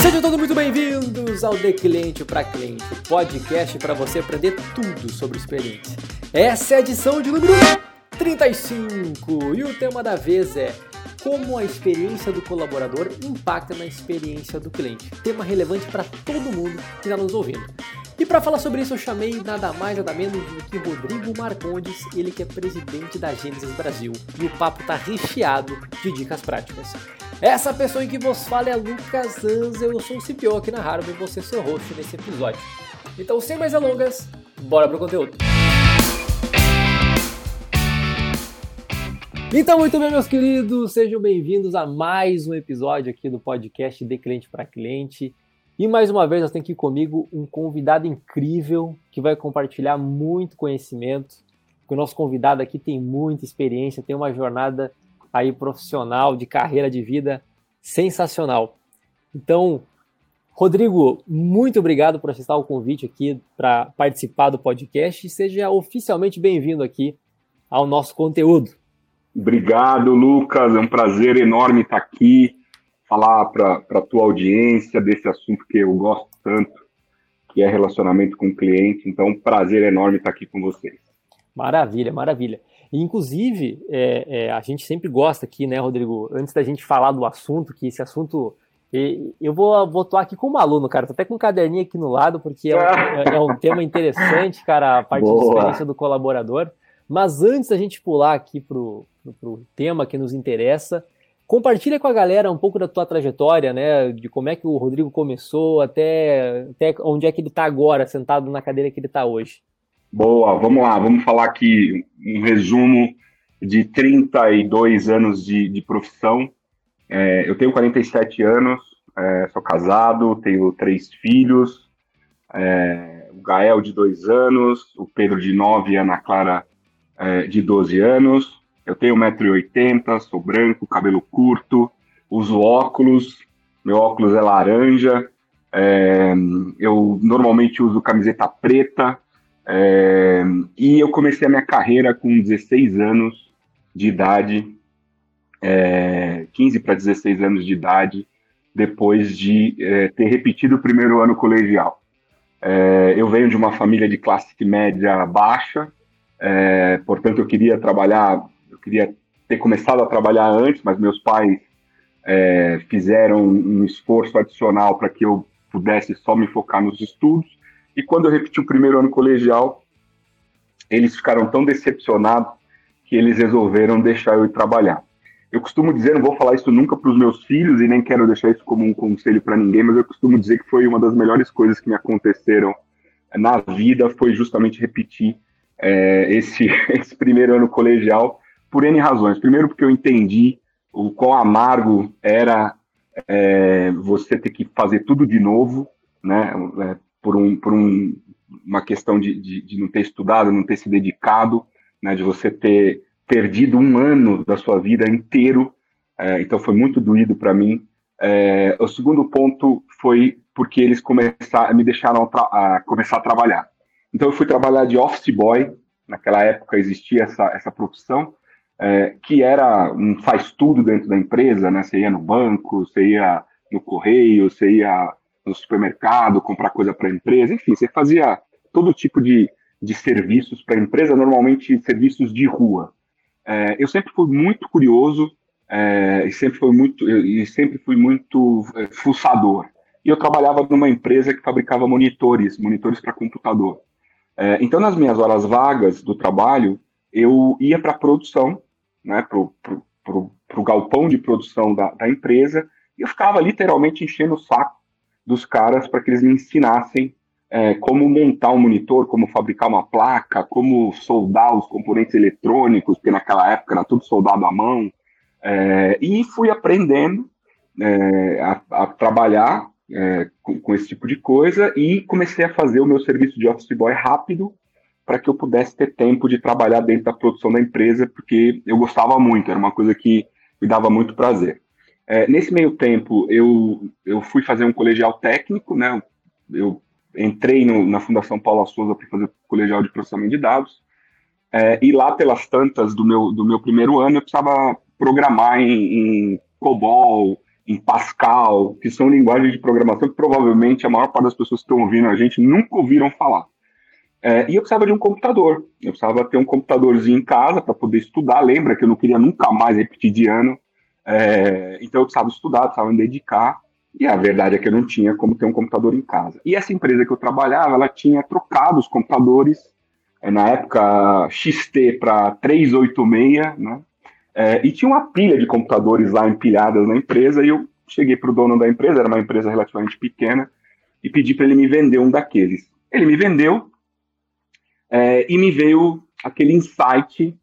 Sejam todos muito bem-vindos ao De Cliente para Cliente, podcast para você aprender tudo sobre experiência. Essa é a edição de número 35 e o tema da vez é como a experiência do colaborador impacta na experiência do cliente. Tema relevante para todo mundo que está nos ouvindo. E para falar sobre isso eu chamei nada mais nada menos do que Rodrigo Marcondes, ele que é presidente da Gênesis Brasil. E o papo tá recheado de dicas práticas. Essa pessoa em que vos fala é Lucas Anza, eu sou o CPO aqui na Harvard e você ser host nesse episódio. Então sem mais delongas, bora pro conteúdo. Então, muito bem, meus queridos, sejam bem-vindos a mais um episódio aqui do podcast de Cliente para Cliente. E mais uma vez, nós temos aqui comigo um convidado incrível que vai compartilhar muito conhecimento. O nosso convidado aqui tem muita experiência, tem uma jornada aí profissional, de carreira de vida sensacional. Então, Rodrigo, muito obrigado por aceitar o convite aqui para participar do podcast e seja oficialmente bem-vindo aqui ao nosso conteúdo. Obrigado, Lucas. É um prazer enorme estar aqui, falar para a tua audiência desse assunto que eu gosto tanto, que é relacionamento com o cliente. Então, um prazer enorme estar aqui com vocês. Maravilha, maravilha. inclusive, é, é, a gente sempre gosta aqui, né, Rodrigo, antes da gente falar do assunto, que esse assunto. Eu vou, vou atuar aqui como aluno, cara. Tô até com um caderninho aqui no lado, porque é um, é, é um tema interessante, cara, a parte Boa. de experiência do colaborador. Mas antes da gente pular aqui para o tema que nos interessa, compartilha com a galera um pouco da tua trajetória, né? De como é que o Rodrigo começou até, até onde é que ele está agora, sentado na cadeira que ele está hoje. Boa, vamos lá, vamos falar aqui um resumo de 32 anos de, de profissão. É, eu tenho 47 anos, é, sou casado, tenho três filhos, é, o Gael de dois anos, o Pedro de nove e a Ana Clara é, de 12 anos. Eu tenho 1,80m, sou branco, cabelo curto, uso óculos, meu óculos é laranja, é, eu normalmente uso camiseta preta, é, e eu comecei a minha carreira com 16 anos de idade, é, 15 para 16 anos de idade, depois de é, ter repetido o primeiro ano colegial. É, eu venho de uma família de classe média baixa, é, portanto, eu queria trabalhar, queria ter começado a trabalhar antes, mas meus pais é, fizeram um esforço adicional para que eu pudesse só me focar nos estudos. E quando eu repeti o primeiro ano colegial, eles ficaram tão decepcionados que eles resolveram deixar eu ir trabalhar. Eu costumo dizer, não vou falar isso nunca para os meus filhos e nem quero deixar isso como um conselho para ninguém, mas eu costumo dizer que foi uma das melhores coisas que me aconteceram na vida, foi justamente repetir é, esse, esse primeiro ano colegial por N razões. Primeiro, porque eu entendi o quão amargo era é, você ter que fazer tudo de novo, né, é, por, um, por um, uma questão de, de, de, não ter estudado, não ter se dedicado, né, de você ter perdido um ano da sua vida inteiro. É, então, foi muito doído para mim. É, o segundo ponto foi porque eles começaram, me deixaram a, começar a trabalhar. Então eu fui trabalhar de office boy, naquela época existia essa, essa profissão, é, que era um faz tudo dentro da empresa, né? Você ia no banco, você ia no correio, você ia no supermercado comprar coisa para a empresa, enfim, você fazia todo tipo de, de serviços para a empresa, normalmente serviços de rua. É, eu sempre fui muito curioso é, e sempre fui muito e sempre fui muito é, fuçador. E eu trabalhava numa empresa que fabricava monitores, monitores para computador. É, então, nas minhas horas vagas do trabalho, eu ia para a produção, né, para o galpão de produção da, da, empresa, e eu ficava literalmente enchendo o saco dos caras para que eles me ensinassem é, como montar um monitor, como fabricar uma placa, como soldar os componentes eletrônicos, porque naquela época era tudo soldado à mão. É, e fui aprendendo é, a, a trabalhar é, com, com, esse tipo de coisa e comecei a fazer o meu serviço de office boy rápido para que eu pudesse ter tempo de trabalhar dentro da produção da empresa, porque eu gostava muito, era uma coisa que me dava muito prazer. É, nesse meio tempo, eu, eu fui fazer um colegial técnico, né? Eu entrei no, na Fundação Paula Souza para fazer colegial de processamento de dados. É, e lá pelas tantas do meu, do meu primeiro ano, eu precisava programar em, em COBOL, em Pascal, que são linguagens de programação que provavelmente a maior parte das pessoas que estão ouvindo a gente nunca ouviram falar. É, e eu precisava de um computador. Eu precisava ter um computadorzinho em casa para poder estudar. Lembra que eu não queria nunca mais repetir de ano. É, então eu precisava estudar, precisava me dedicar. E a verdade é que eu não tinha como ter um computador em casa. E essa empresa que eu trabalhava, ela tinha trocado os computadores, é, na época XT para 386, né? É, e tinha uma pilha de computadores lá empilhadas na empresa. E eu cheguei para o dono da empresa, era uma empresa relativamente pequena, e pedi para ele me vender um daqueles. Ele me vendeu, é, e me veio aquele insight,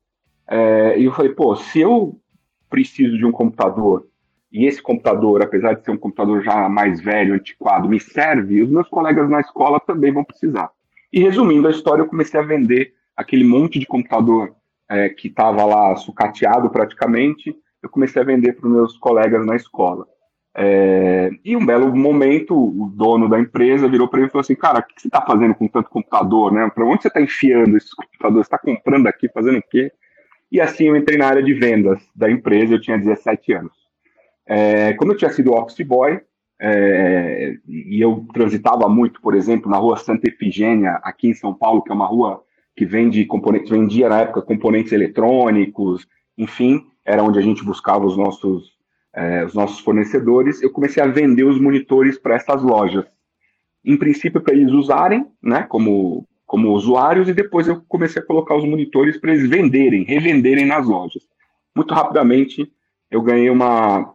é, e eu falei, pô, se eu preciso de um computador, e esse computador, apesar de ser um computador já mais velho, antiquado, me serve, os meus colegas na escola também vão precisar. E resumindo a história, eu comecei a vender aquele monte de computador é, que estava lá sucateado praticamente, eu comecei a vender para os meus colegas na escola. É, e um belo momento, o dono da empresa virou para ele e falou assim: Cara, o que você está fazendo com tanto computador? Né? Para onde você está enfiando esses computadores? Você está comprando aqui, fazendo o quê? E assim eu entrei na área de vendas da empresa, eu tinha 17 anos. É, como eu tinha sido office boy, é, e eu transitava muito, por exemplo, na rua Santa Efigênia, aqui em São Paulo, que é uma rua que vende componentes, vendia na época componentes eletrônicos, enfim, era onde a gente buscava os nossos é, os nossos fornecedores, eu comecei a vender os monitores para essas lojas. Em princípio, para eles usarem, né, como, como usuários, e depois eu comecei a colocar os monitores para eles venderem, revenderem nas lojas. Muito rapidamente, eu ganhei uma,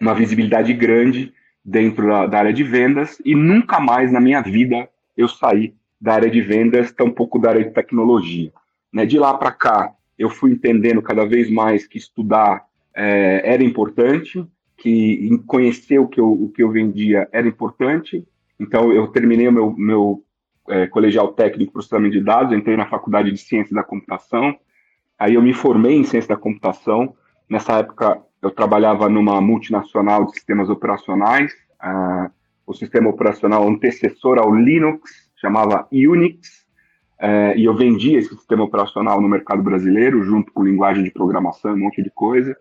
uma visibilidade grande dentro da, da área de vendas e nunca mais na minha vida eu saí da área de vendas, tampouco da área de tecnologia. Né? De lá para cá, eu fui entendendo cada vez mais que estudar é, era importante, que conhecer o que, eu, o que eu vendia era importante. Então, eu terminei o meu, meu é, colegial técnico processamento de dados, entrei na faculdade de ciência da computação, aí eu me formei em ciência da computação. Nessa época, eu trabalhava numa multinacional de sistemas operacionais, ah, o sistema operacional antecessor ao Linux, chamava Unix, é, e eu vendia esse sistema operacional no mercado brasileiro, junto com linguagem de programação, um monte de coisa.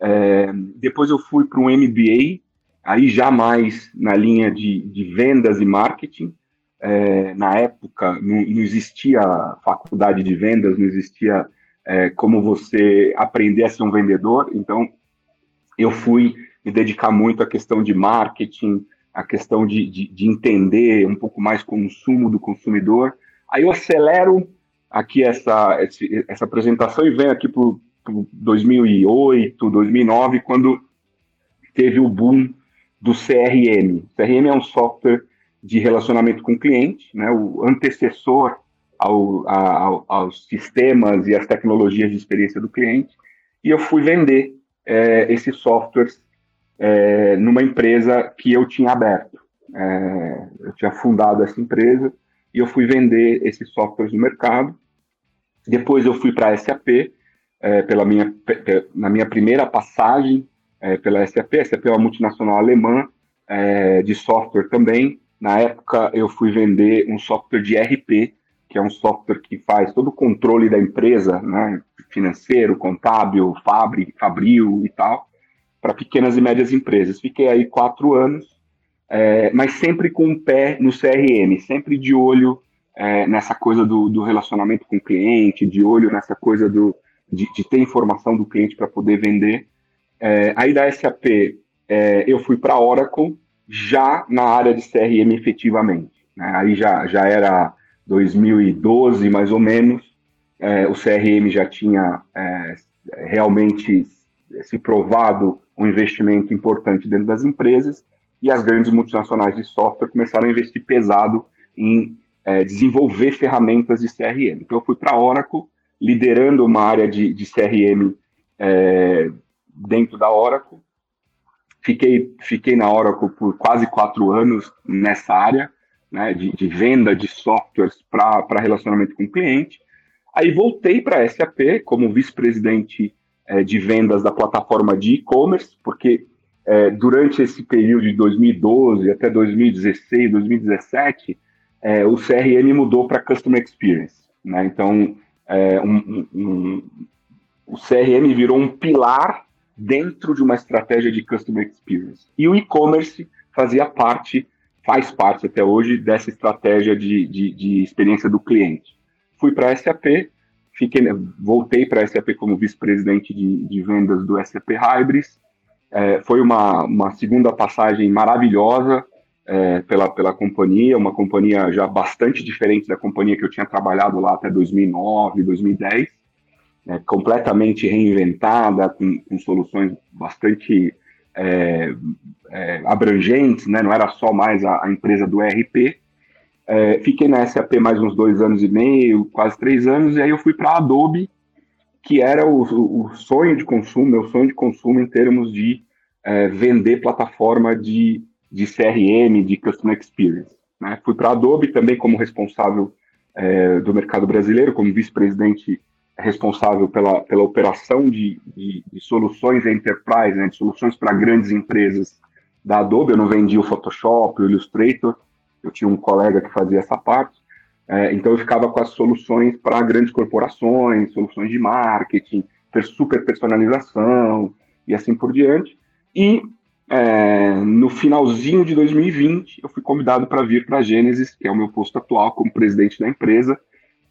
É, depois eu fui para um MBA, aí já mais na linha de, de vendas e marketing. É, na época não, não, existia faculdade de vendas, não existia é, como você aprender a ser um vendedor. Então eu fui me dedicar muito à questão de marketing, à questão de, de, de entender um pouco mais consumo do consumidor. Aí eu acelero aqui essa, essa apresentação e venho aqui para 2008, 2009, quando teve o boom do CRM. CRM é um software de relacionamento com o cliente, né, o antecessor ao, ao, aos sistemas e às tecnologias de experiência do cliente, e eu fui vender é, esses softwares é, numa empresa que eu tinha aberto. É, eu tinha fundado essa empresa e eu fui vender esses softwares no mercado. Depois eu fui para a SAP, é, pela minha, na minha primeira passagem é, pela SAP. A SAP é uma multinacional alemã é, de software também. Na época, eu fui vender um software de RP, que é um software que faz todo o controle da empresa, né, financeiro, contábil, fabri, fabril e tal, para pequenas e médias empresas. Fiquei aí quatro anos, é, mas sempre com um pé no CRM, sempre de olho é, nessa coisa do, do, relacionamento com o cliente, de olho nessa coisa do, de, de ter informação do cliente para poder vender. É, aí da SAP, é, eu fui para a Oracle já na área de CRM efetivamente. Né? Aí já, já era 2012, mais ou menos. É, o CRM já tinha é, realmente se provado um investimento importante dentro das empresas e as grandes multinacionais de software começaram a investir pesado em é, desenvolver ferramentas de CRM. Então eu fui para a Oracle liderando uma área de, de CRM é, dentro da Oracle. Fiquei, fiquei na Oracle por quase quatro anos nessa área né, de, de venda de softwares para relacionamento com o cliente. Aí voltei para a SAP como vice-presidente é, de vendas da plataforma de e-commerce, porque é, durante esse período de 2012 até 2016, 2017, é, o CRM mudou para Customer Experience. Né? Então, é, um, um, o CRM virou um pilar dentro de uma estratégia de customer experience. E o e-commerce fazia parte, faz parte até hoje dessa estratégia de, de, de experiência do cliente. Fui para a SAP, fiquei, voltei para a SAP como vice-presidente de, de, vendas do SAP Hybris. É, foi uma, uma segunda passagem maravilhosa é, pela, pela companhia, uma companhia já bastante diferente da companhia que eu tinha trabalhado lá até 2009, 2010, é, completamente reinventada, com, com soluções bastante é, é, abrangentes, né? não era só mais a, a empresa do ERP. É, fiquei na SAP mais uns dois anos e meio, quase três anos, e aí eu fui para a Adobe, que era o, o, sonho de consumo, meu sonho de consumo em termos de é, vender plataforma de, de CRM, de Customer Experience. Né? Fui para a Adobe também como responsável é, do mercado brasileiro, como vice-presidente responsável pela, pela operação de, de, de soluções enterprise, né, de soluções para grandes empresas da Adobe. Eu não vendia o Photoshop, o Illustrator, eu tinha um colega que fazia essa parte. É, então eu ficava com as soluções para grandes corporações, soluções de marketing, super personalização e assim por diante. E é, no finalzinho de 2020 eu fui convidado para vir para a Gênesis, que é o meu posto atual como presidente da empresa,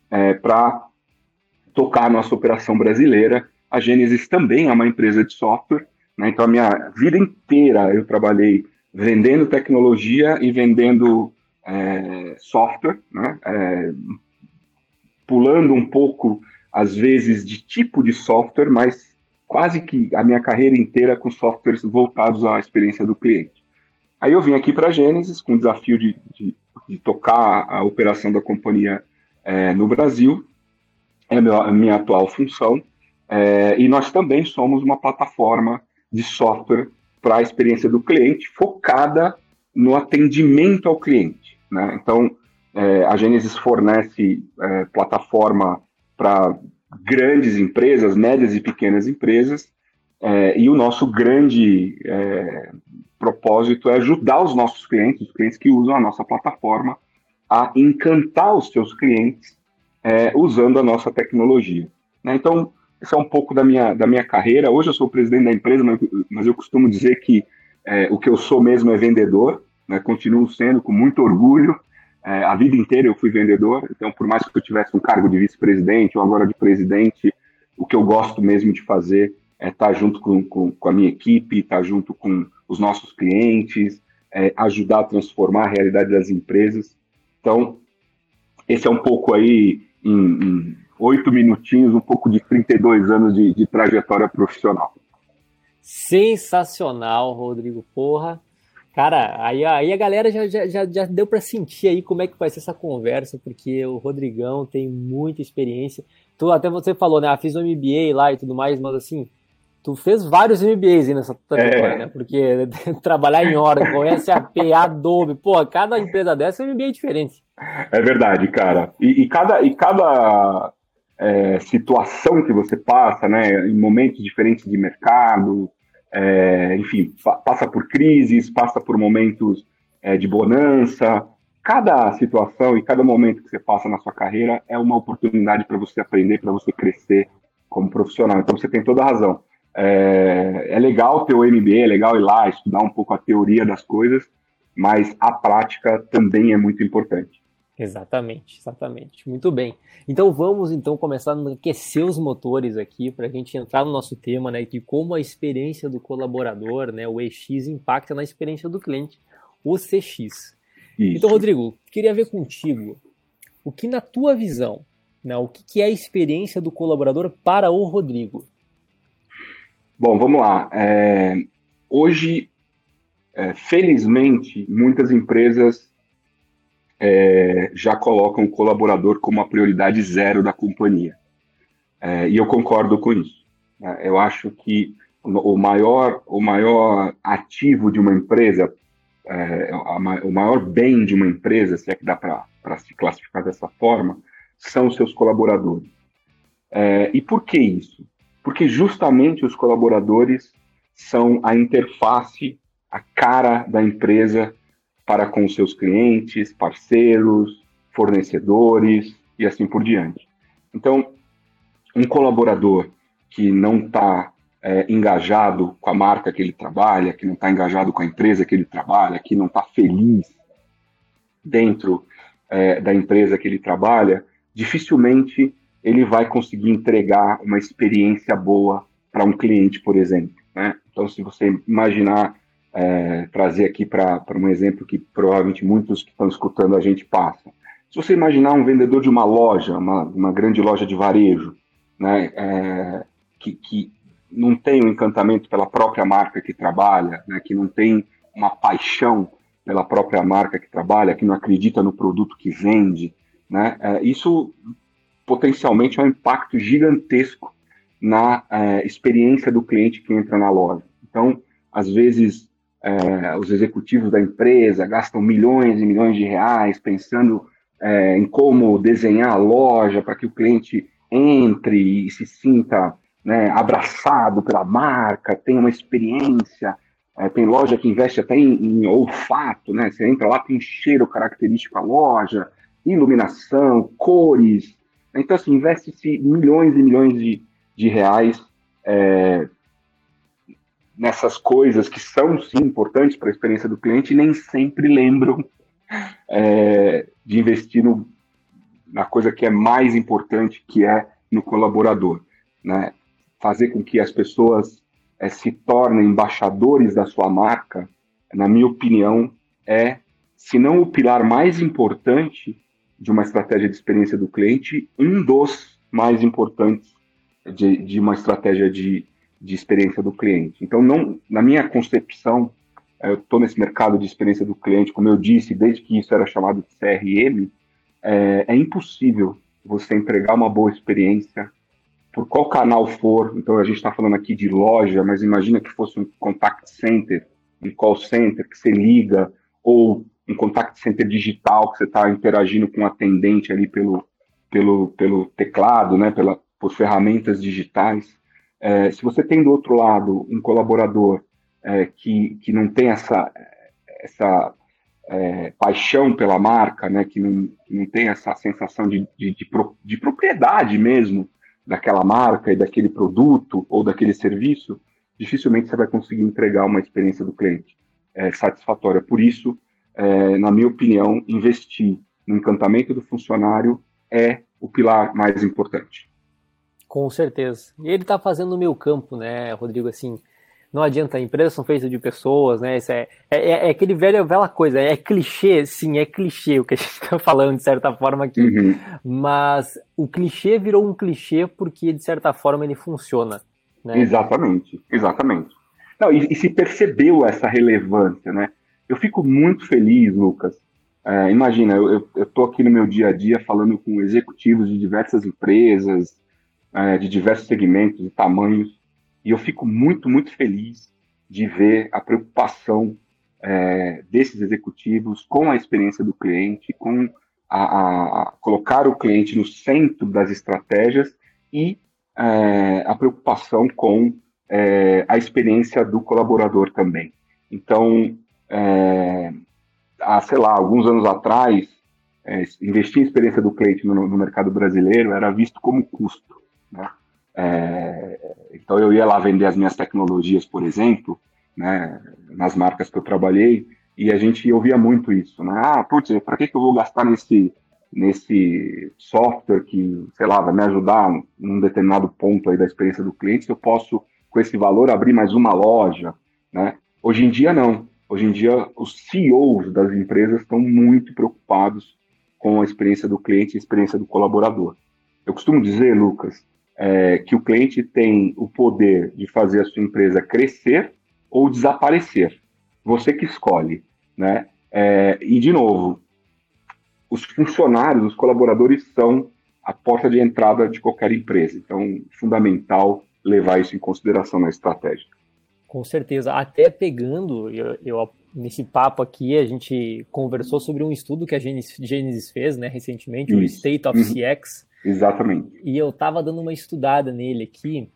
é, para tocar a nossa operação brasileira. A Gênesis também é uma empresa de software, né? então a minha vida inteira eu trabalhei vendendo tecnologia e vendendo é, software, né? é, pulando um pouco, às vezes, de tipo de software, mas quase que a minha carreira inteira com softwares voltados à experiência do cliente. Aí eu vim aqui para a Gênesis com o desafio de, de, de, tocar a operação da companhia é, no Brasil é a minha atual função. É, e nós também somos uma plataforma de software para a experiência do cliente, focada no atendimento ao cliente. Né? Então, é, a Gênesis fornece é, plataforma para grandes empresas, médias e pequenas empresas, é, e o nosso grande é, propósito é ajudar os nossos clientes, os clientes que usam a nossa plataforma, a encantar os seus clientes é, usando a nossa tecnologia. Né? Então, isso é um pouco da minha, da minha carreira. Hoje eu sou presidente da empresa, mas, mas eu costumo dizer que é, o que eu sou mesmo é vendedor, né? continuo sendo com muito orgulho. É, a vida inteira eu fui vendedor, então, por mais que eu tivesse um cargo de vice-presidente ou agora de presidente, o que eu gosto mesmo de fazer é estar junto com, com, com a minha equipe, estar junto com os nossos clientes, é, ajudar a transformar a realidade das empresas. Então, esse é um pouco aí em, oito minutinhos, um pouco de 32 anos de, de trajetória profissional. Sensacional, Rodrigo. Porra. Cara, aí, aí a galera já, já, já deu para sentir aí como é que vai ser essa conversa, porque o Rodrigão tem muita experiência. Tu, até você falou, né? Ah, fiz um MBA lá e tudo mais, mas assim, tu fez vários MBAs aí nessa trajetória, é. né? Porque trabalhar em hora, conhece a Adobe, pô, cada empresa dessa é um MBA diferente. É verdade, cara. E, e cada, e cada é, situação que você passa, né, em momentos diferentes de mercado, é, enfim, passa por crises, passa por momentos é, de bonança. Cada situação e cada momento que você passa na sua carreira é uma oportunidade para você aprender, para você crescer como profissional. Então você tem toda a razão. É, é legal ter o MBA, é legal ir lá estudar um pouco a teoria das coisas, mas a prática também é muito importante. Exatamente, exatamente. Muito bem. Então vamos então começar a aquecer os motores aqui para a gente entrar no nosso tema, né, de como a experiência do colaborador, né, o EX impacta na experiência do cliente, o CX. Isso. Então, Rodrigo, queria ver contigo o que na tua visão, né, o que é a experiência do colaborador para o Rodrigo? Bom, vamos lá. É, hoje, é, felizmente, muitas empresas é, já colocam o colaborador como a prioridade zero da companhia. É, e eu concordo com isso. Né? Eu acho que o maior, o maior ativo de uma empresa, é, a, o maior bem de uma empresa, se é que dá para se classificar dessa forma, são os seus colaboradores. É, e por que isso? Porque justamente os colaboradores são a interface, a cara da empresa para com seus clientes, parceiros, fornecedores e assim por diante. Então, um colaborador que não está é, engajado com a marca que ele trabalha, que não está engajado com a empresa que ele trabalha, que não está feliz dentro é, da empresa que ele trabalha, dificilmente ele vai conseguir entregar uma experiência boa para um cliente, por exemplo. Né? Então, se você imaginar, é, trazer aqui para um exemplo que provavelmente muitos que estão escutando a gente passam. Se você imaginar um vendedor de uma loja, uma, uma grande loja de varejo, né, é, que, que não tem um encantamento pela própria marca que trabalha, né, que não tem uma paixão pela própria marca que trabalha, que não acredita no produto que vende, né, é, isso potencialmente é um impacto gigantesco na é, experiência do cliente que entra na loja. Então, às vezes, é, os executivos da empresa gastam milhões e milhões de reais pensando é, em como desenhar a loja para que o cliente entre e se sinta né, abraçado pela marca, tenha uma experiência. É, tem loja que investe até em, em, olfato, né? Você entra lá, tem cheiro característico a loja, iluminação, cores. Então, assim, investe-se milhões e milhões de, de reais é, nessas coisas que são, sim, importantes para a experiência do cliente nem sempre lembram é, de investir no, na coisa que é mais importante, que é no colaborador. Né? Fazer com que as pessoas é, se tornem embaixadores da sua marca, na minha opinião, é, se não o pilar mais importante de uma estratégia de experiência do cliente, um dos mais importantes de, de uma estratégia de, de experiência do cliente. Então, não, na minha concepção, eu estou nesse mercado de experiência do cliente, como eu disse, desde que isso era chamado de CRM, é, é impossível você entregar uma boa experiência por qual canal for. Então a gente está falando aqui de loja, mas imagina que fosse um contact center, um call center que você liga, ou um contact center digital que você está interagindo com o atendente ali pelo, pelo, pelo teclado, né, pela, por ferramentas digitais. É, se você tem do outro lado um colaborador é, que, que não tem essa, essa é, paixão pela marca, né, que não, que não tem essa sensação de, de, de, pro, de, propriedade mesmo daquela marca e daquele produto ou daquele serviço, dificilmente você vai conseguir entregar uma experiência do cliente é, satisfatória. Por isso, é, na minha opinião, investir no encantamento do funcionário é o pilar mais importante. Com certeza. E ele está fazendo o meu campo, né, Rodrigo? Assim, não adianta, empresas são feitas de pessoas, né? Isso é, é, é aquele velho, velha coisa, é clichê, sim, é clichê o que a gente está falando, de certa forma aqui. Uhum. Mas o clichê virou um clichê porque, de certa forma, ele funciona. Né? Exatamente, exatamente. Não, e, e, se percebeu essa relevância, né? Eu fico muito feliz, Lucas. É, imagina, eu estou aqui no meu dia a dia falando com executivos de diversas empresas, é, de diversos segmentos e tamanhos, e eu fico muito, muito feliz de ver a preocupação é, desses executivos com a experiência do cliente, com a, a, colocar o cliente no centro das estratégias e é, a preocupação com é, a experiência do colaborador também. Então, é, há, sei lá, alguns anos atrás, é, investir em experiência do cliente no, no mercado brasileiro era visto como custo. Né? É, então eu ia lá vender as minhas tecnologias, por exemplo, né, nas marcas que eu trabalhei, e a gente ouvia muito isso, né? Ah, putz, para que, que eu vou gastar nesse, nesse software que, sei lá, vai me ajudar num determinado ponto aí da experiência do cliente, se eu posso, com esse valor, abrir mais uma loja, né? Hoje em dia, não. Hoje em dia, os CEOs das empresas estão muito preocupados com a experiência do cliente e a experiência do colaborador. Eu costumo dizer, Lucas, é, que o cliente tem o poder de fazer a sua empresa crescer ou desaparecer. Você que escolhe, né? É, e de novo, os funcionários, os colaboradores são a porta de entrada de qualquer empresa. Então, fundamental levar isso em consideração na estratégia. Com certeza. Até pegando, eu, eu, nesse papo aqui, a gente conversou sobre um estudo que a Genesis fez né, recentemente, isso. o State of uhum. CX, Exatamente. E eu estava dando uma estudada nele aqui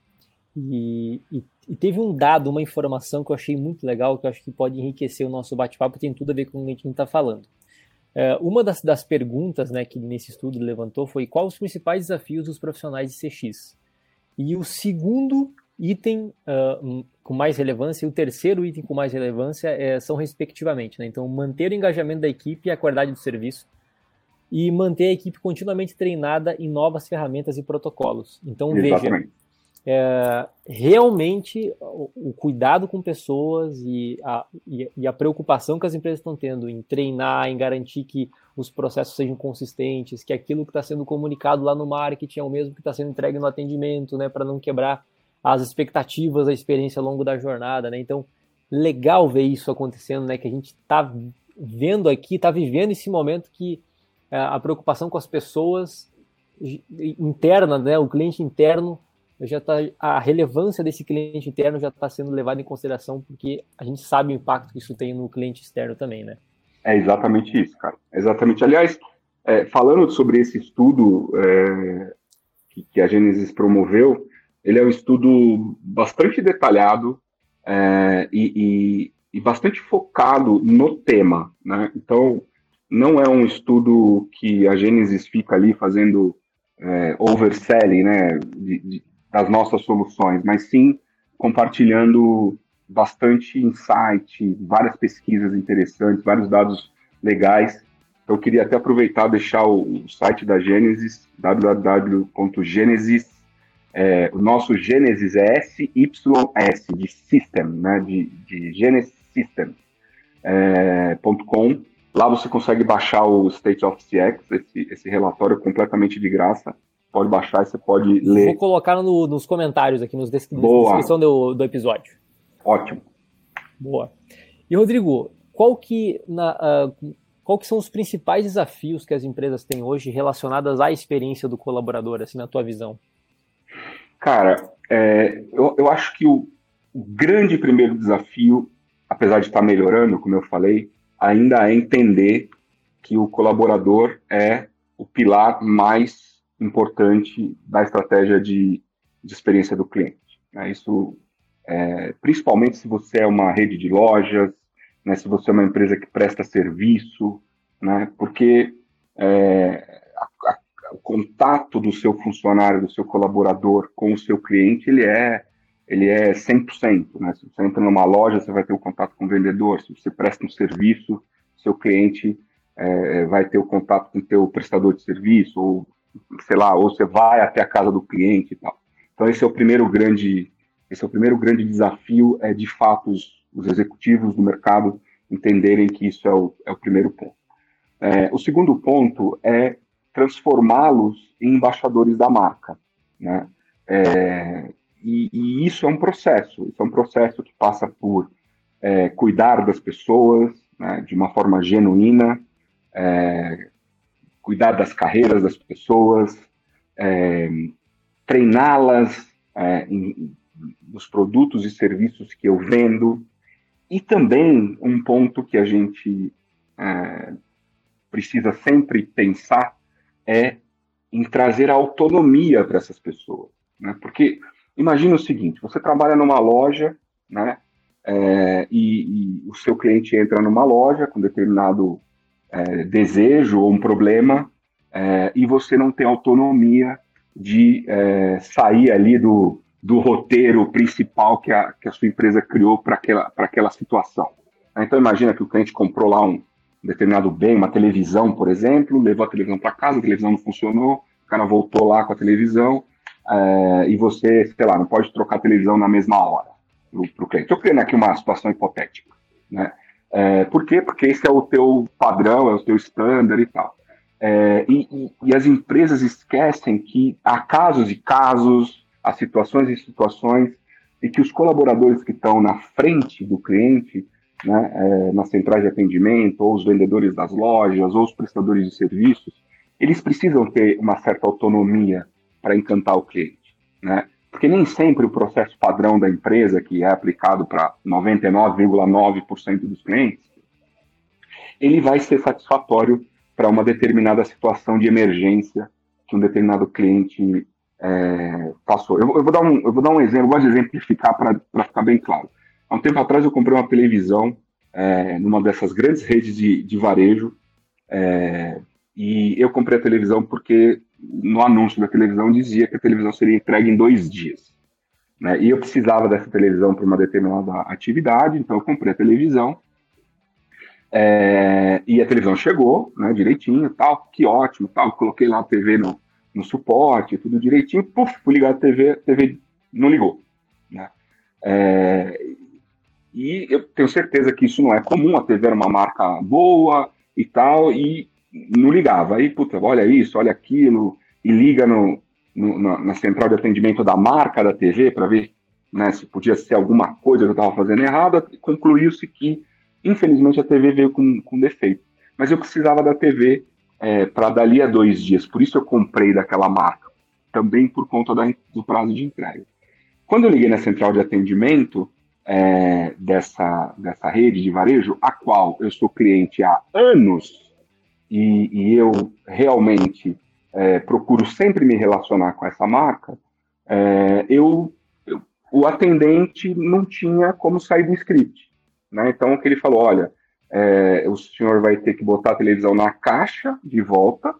e, e, e, teve um dado, uma informação que eu achei muito legal, que eu acho que pode enriquecer o nosso bate-papo, tem tudo a ver com o que a gente está falando. É, uma das, das perguntas né, que nesse estudo levantou foi quais os principais desafios dos profissionais de CX. E o segundo item uh, com mais relevância e o terceiro item com mais relevância é, são respectivamente. Né? Então, manter o engajamento da equipe e a qualidade do serviço e manter a equipe continuamente treinada em novas ferramentas e protocolos. Então, Exatamente. veja, é, realmente o, o, cuidado com pessoas e a, e, e a, preocupação que as empresas estão tendo em treinar, em garantir que os processos sejam consistentes, que aquilo que está sendo comunicado lá no marketing é o mesmo que está sendo entregue no atendimento, né, para não quebrar as expectativas da experiência ao longo da jornada, né? Então, legal ver isso acontecendo, né? Que a gente está vendo aqui, está vivendo esse momento que a preocupação com as pessoas interna, né? O cliente interno já tá, a relevância desse cliente interno já está sendo levada em consideração porque a gente sabe o impacto que isso tem no cliente externo também, né? É exatamente isso, cara. Exatamente. Aliás, é, falando sobre esse estudo é, que, que, a Gênesis promoveu, ele é um estudo bastante detalhado é, e, e, e, bastante focado no tema, né? Então, não é um estudo que a Gênesis fica ali fazendo é, overselling, né? De, de, das nossas soluções, mas sim compartilhando bastante insight, várias pesquisas interessantes, vários dados legais. Então, eu queria até aproveitar e deixar o, o site da Gênesis, www.genesis, é, o nosso Gênesis é SYS, de System, né, de, de Genesis System, é, .com. Lá você consegue baixar o State of CX, esse, esse relatório completamente de graça pode baixar e você pode ler. Vou colocar no, nos comentários aqui, nos des Boa. na descrição do, do episódio. Ótimo. Boa. E Rodrigo, qual que, na, uh, qual que são os principais desafios que as empresas têm hoje relacionadas à experiência do colaborador, assim, na tua visão? Cara, é, eu, eu acho que o, o grande primeiro desafio, apesar de estar melhorando, como eu falei, ainda é entender que o colaborador é o pilar mais importante da estratégia de, de experiência do cliente. Né? Isso, é, principalmente se você é uma rede de lojas, né? se você é uma empresa que presta serviço, né? porque é, a, a, o contato do seu funcionário, do seu colaborador com o seu cliente, ele é ele é 100%. Né? Se você entra numa loja, você vai ter o contato com o vendedor. Se você presta um serviço, seu cliente é, vai ter o contato com o teu prestador de serviço ou sei lá, ou você vai até a casa do cliente e tal. Então esse é o primeiro grande, esse é o primeiro grande desafio, é de fato os, os executivos do mercado entenderem que isso é o, é o primeiro ponto. É, o segundo ponto é transformá-los em embaixadores da marca, né? É, e, e, isso é um processo, isso é um processo que passa por é, cuidar das pessoas né, de uma forma genuína, é, cuidar das carreiras das pessoas, é, treiná-las é, nos produtos e serviços que eu vendo. E também um ponto que a gente é, precisa sempre pensar é em trazer autonomia para essas pessoas. Né? Porque imagina o seguinte: você trabalha numa loja, né? É, e, e, o seu cliente entra numa loja com determinado é, desejo ou um problema é, e você não tem autonomia de é, sair ali do, do roteiro principal que a, que a sua empresa criou para aquela, aquela situação. Então imagina que o cliente comprou lá um determinado bem, uma televisão, por exemplo, levou a televisão para casa, a televisão não funcionou, o cara voltou lá com a televisão é, e você, sei lá, não pode trocar televisão na mesma hora para o cliente. Estou criando aqui uma situação hipotética, né? É, por quê? Porque esse é o teu padrão, é o teu standard e tal. É, e, e, e, as empresas esquecem que há casos e casos, há situações e situações, e que os colaboradores que estão na frente do cliente, né, é, nas centrais de atendimento, ou os vendedores das lojas, ou os prestadores de serviços, eles precisam ter uma certa autonomia para encantar o cliente. Né? Porque nem sempre o processo padrão da empresa, que é aplicado para 99,9% dos clientes, ele vai ser satisfatório para uma determinada situação de emergência que um determinado cliente é, passou. Eu, eu, vou dar um, eu vou dar um exemplo, gosto de exemplificar para ficar bem claro. Há um tempo atrás eu comprei uma televisão é, numa dessas grandes redes de, de varejo é, e eu comprei a televisão porque no anúncio da televisão dizia que a televisão seria entregue em dois dias. Né? E eu precisava dessa televisão para uma determinada atividade, então eu comprei a televisão. É, e a televisão chegou, né, direitinho, tal, que ótimo, tal. Coloquei lá a TV no, no suporte, tudo direitinho. Puf, fui ligar a TV, a TV não ligou. Né? É, e eu tenho certeza que isso não é comum. A TV era uma marca boa e tal, e não ligava. Aí, puta, olha isso, olha aquilo, e liga no, no na, na, central de atendimento da marca da TV para ver né, se podia ser alguma coisa que eu estava fazendo errado. Concluiu-se que, infelizmente, a TV veio com, com defeito. Mas eu precisava da TV é, para dali a dois dias, por isso eu comprei daquela marca, também por conta da, do prazo de entrega. Quando eu liguei na central de atendimento é, dessa, dessa rede de varejo, a qual eu sou cliente há anos, e, e eu realmente é, procuro sempre me relacionar com essa marca, é, eu, eu, o atendente não tinha como sair do script. Né? Então, que ele falou, olha, é, o senhor vai ter que botar a televisão na caixa de volta,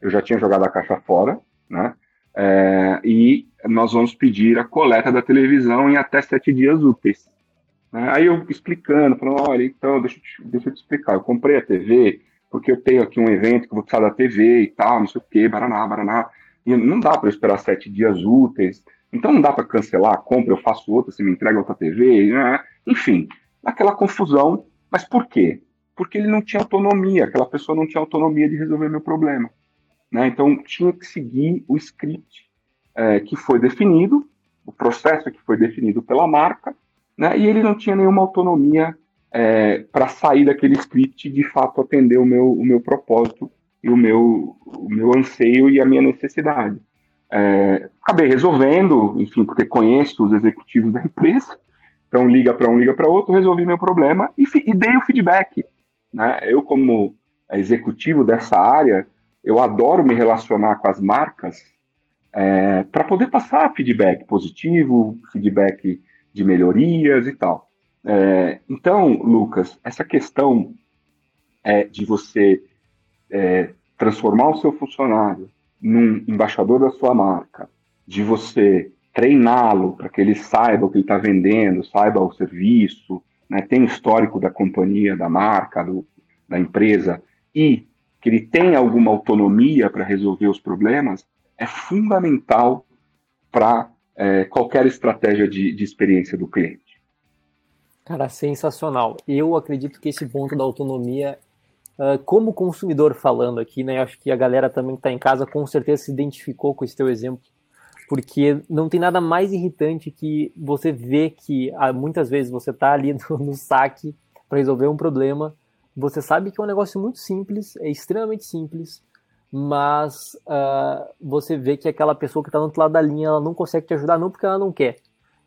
eu já tinha jogado a caixa fora, né? É, e nós vamos pedir a coleta da televisão em até sete dias úteis. Né? Aí eu explicando, falando, olha, então, deixa eu, te, deixa eu te explicar, eu comprei a TV, porque eu tenho aqui um evento que vou precisar da TV e tal, não sei o que, baraná, baraná. E não dá para esperar sete dias úteis. Então não dá para cancelar a compra, eu faço outra, você me entrega outra TV, né? enfim, aquela confusão. Mas por quê? Porque ele não tinha autonomia, aquela pessoa não tinha autonomia de resolver meu problema. Né? Então tinha que seguir o script é, que foi definido, o processo que foi definido pela marca, né? e ele não tinha nenhuma autonomia é, para sair daquele script e de fato atender o meu, o meu propósito e o meu, o meu anseio e a minha necessidade. É, acabei resolvendo, enfim, porque conheço os executivos da empresa, então liga para um, liga para outro, resolvi meu problema e, e, dei o feedback. Né? Eu, como executivo dessa área, eu adoro me relacionar com as marcas é, para poder passar feedback positivo, feedback de melhorias e tal. É, então, Lucas, essa questão é, de você é, transformar o seu funcionário num embaixador da sua marca, de você treiná-lo para que ele saiba o que ele está vendendo, saiba o serviço, né, tem histórico da companhia, da marca, do, da empresa, e que ele tenha alguma autonomia para resolver os problemas, é fundamental para é, qualquer estratégia de, de experiência do cliente. Cara, sensacional. Eu acredito que esse ponto da autonomia, uh, como consumidor falando aqui, né? Acho que a galera também que está em casa com certeza se identificou com esse teu exemplo, porque não tem nada mais irritante que você ver que ah, muitas vezes você está ali no, no saque para resolver um problema, você sabe que é um negócio muito simples, é extremamente simples, mas uh, você vê que aquela pessoa que está do outro lado da linha, ela não consegue te ajudar não porque ela não quer,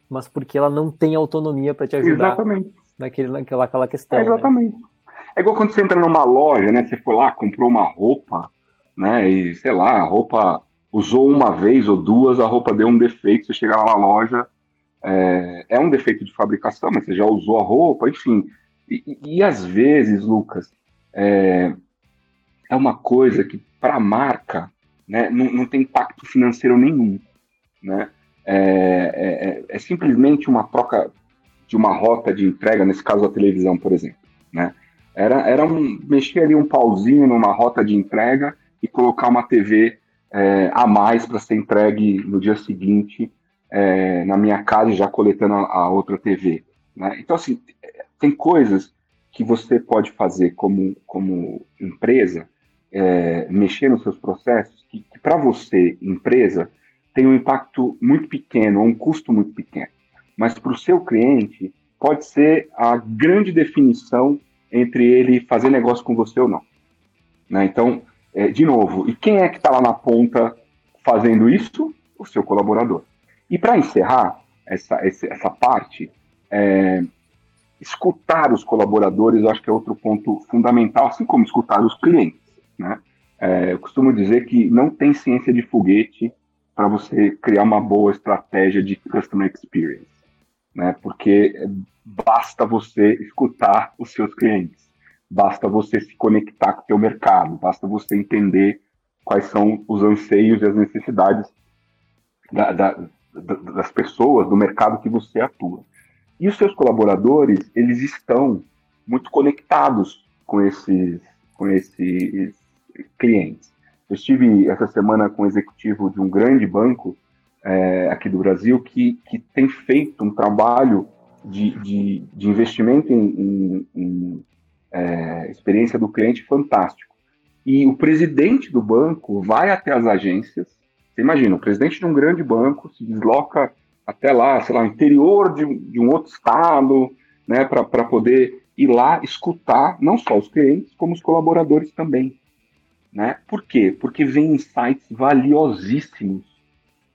mas porque ela não tem autonomia para te ajudar exatamente. Naquele, naquela aquela questão. É exatamente. Né? É igual quando você entra numa loja, né? Você foi lá, comprou uma roupa, né? E sei lá, a roupa usou uma vez ou duas, a roupa deu um defeito, você chega lá na loja, é, é um defeito de fabricação, mas você já usou a roupa, enfim. E, e, e às vezes, Lucas, é, é uma coisa que para a marca né, não, não tem impacto financeiro nenhum. Né? É, é, é, é, simplesmente uma troca de uma rota de entrega, nesse caso a televisão, por exemplo. Né? Era, era um, mexer ali um pauzinho numa rota de entrega e colocar uma TV é, a mais para ser entregue no dia seguinte é, na minha casa já coletando a, a outra TV. Né? Então, assim, tem coisas que você pode fazer como, como empresa, é, mexer nos seus processos, que, que para você, empresa, tem um impacto muito pequeno, um custo muito pequeno. Mas para o seu cliente, pode ser a grande definição entre ele fazer negócio com você ou não. Né? Então, é, de novo, e quem é que está lá na ponta fazendo isso? O seu colaborador. E para encerrar essa, essa parte, é, escutar os colaboradores, eu acho que é outro ponto fundamental, assim como escutar os clientes. Né? É, eu costumo dizer que não tem ciência de foguete para você criar uma boa estratégia de customer experience, né? Porque basta você escutar os seus clientes, basta você se conectar com o teu mercado, basta você entender quais são os anseios e as necessidades da, da, das pessoas, do mercado que você atua. E os seus colaboradores, eles estão muito conectados com esses, com esses clientes. Eu estive essa semana com um executivo de um grande banco é, aqui do Brasil que, que tem feito um trabalho de, de, de investimento em, em, em é, experiência do cliente fantástico. E o presidente do banco vai até as agências. Você imagina, o presidente de um grande banco se desloca até lá, sei lá, interior de, de um outro estado, né, para poder ir lá escutar não só os clientes, como os colaboradores também. Né? Por quê? Porque vem insights valiosíssimos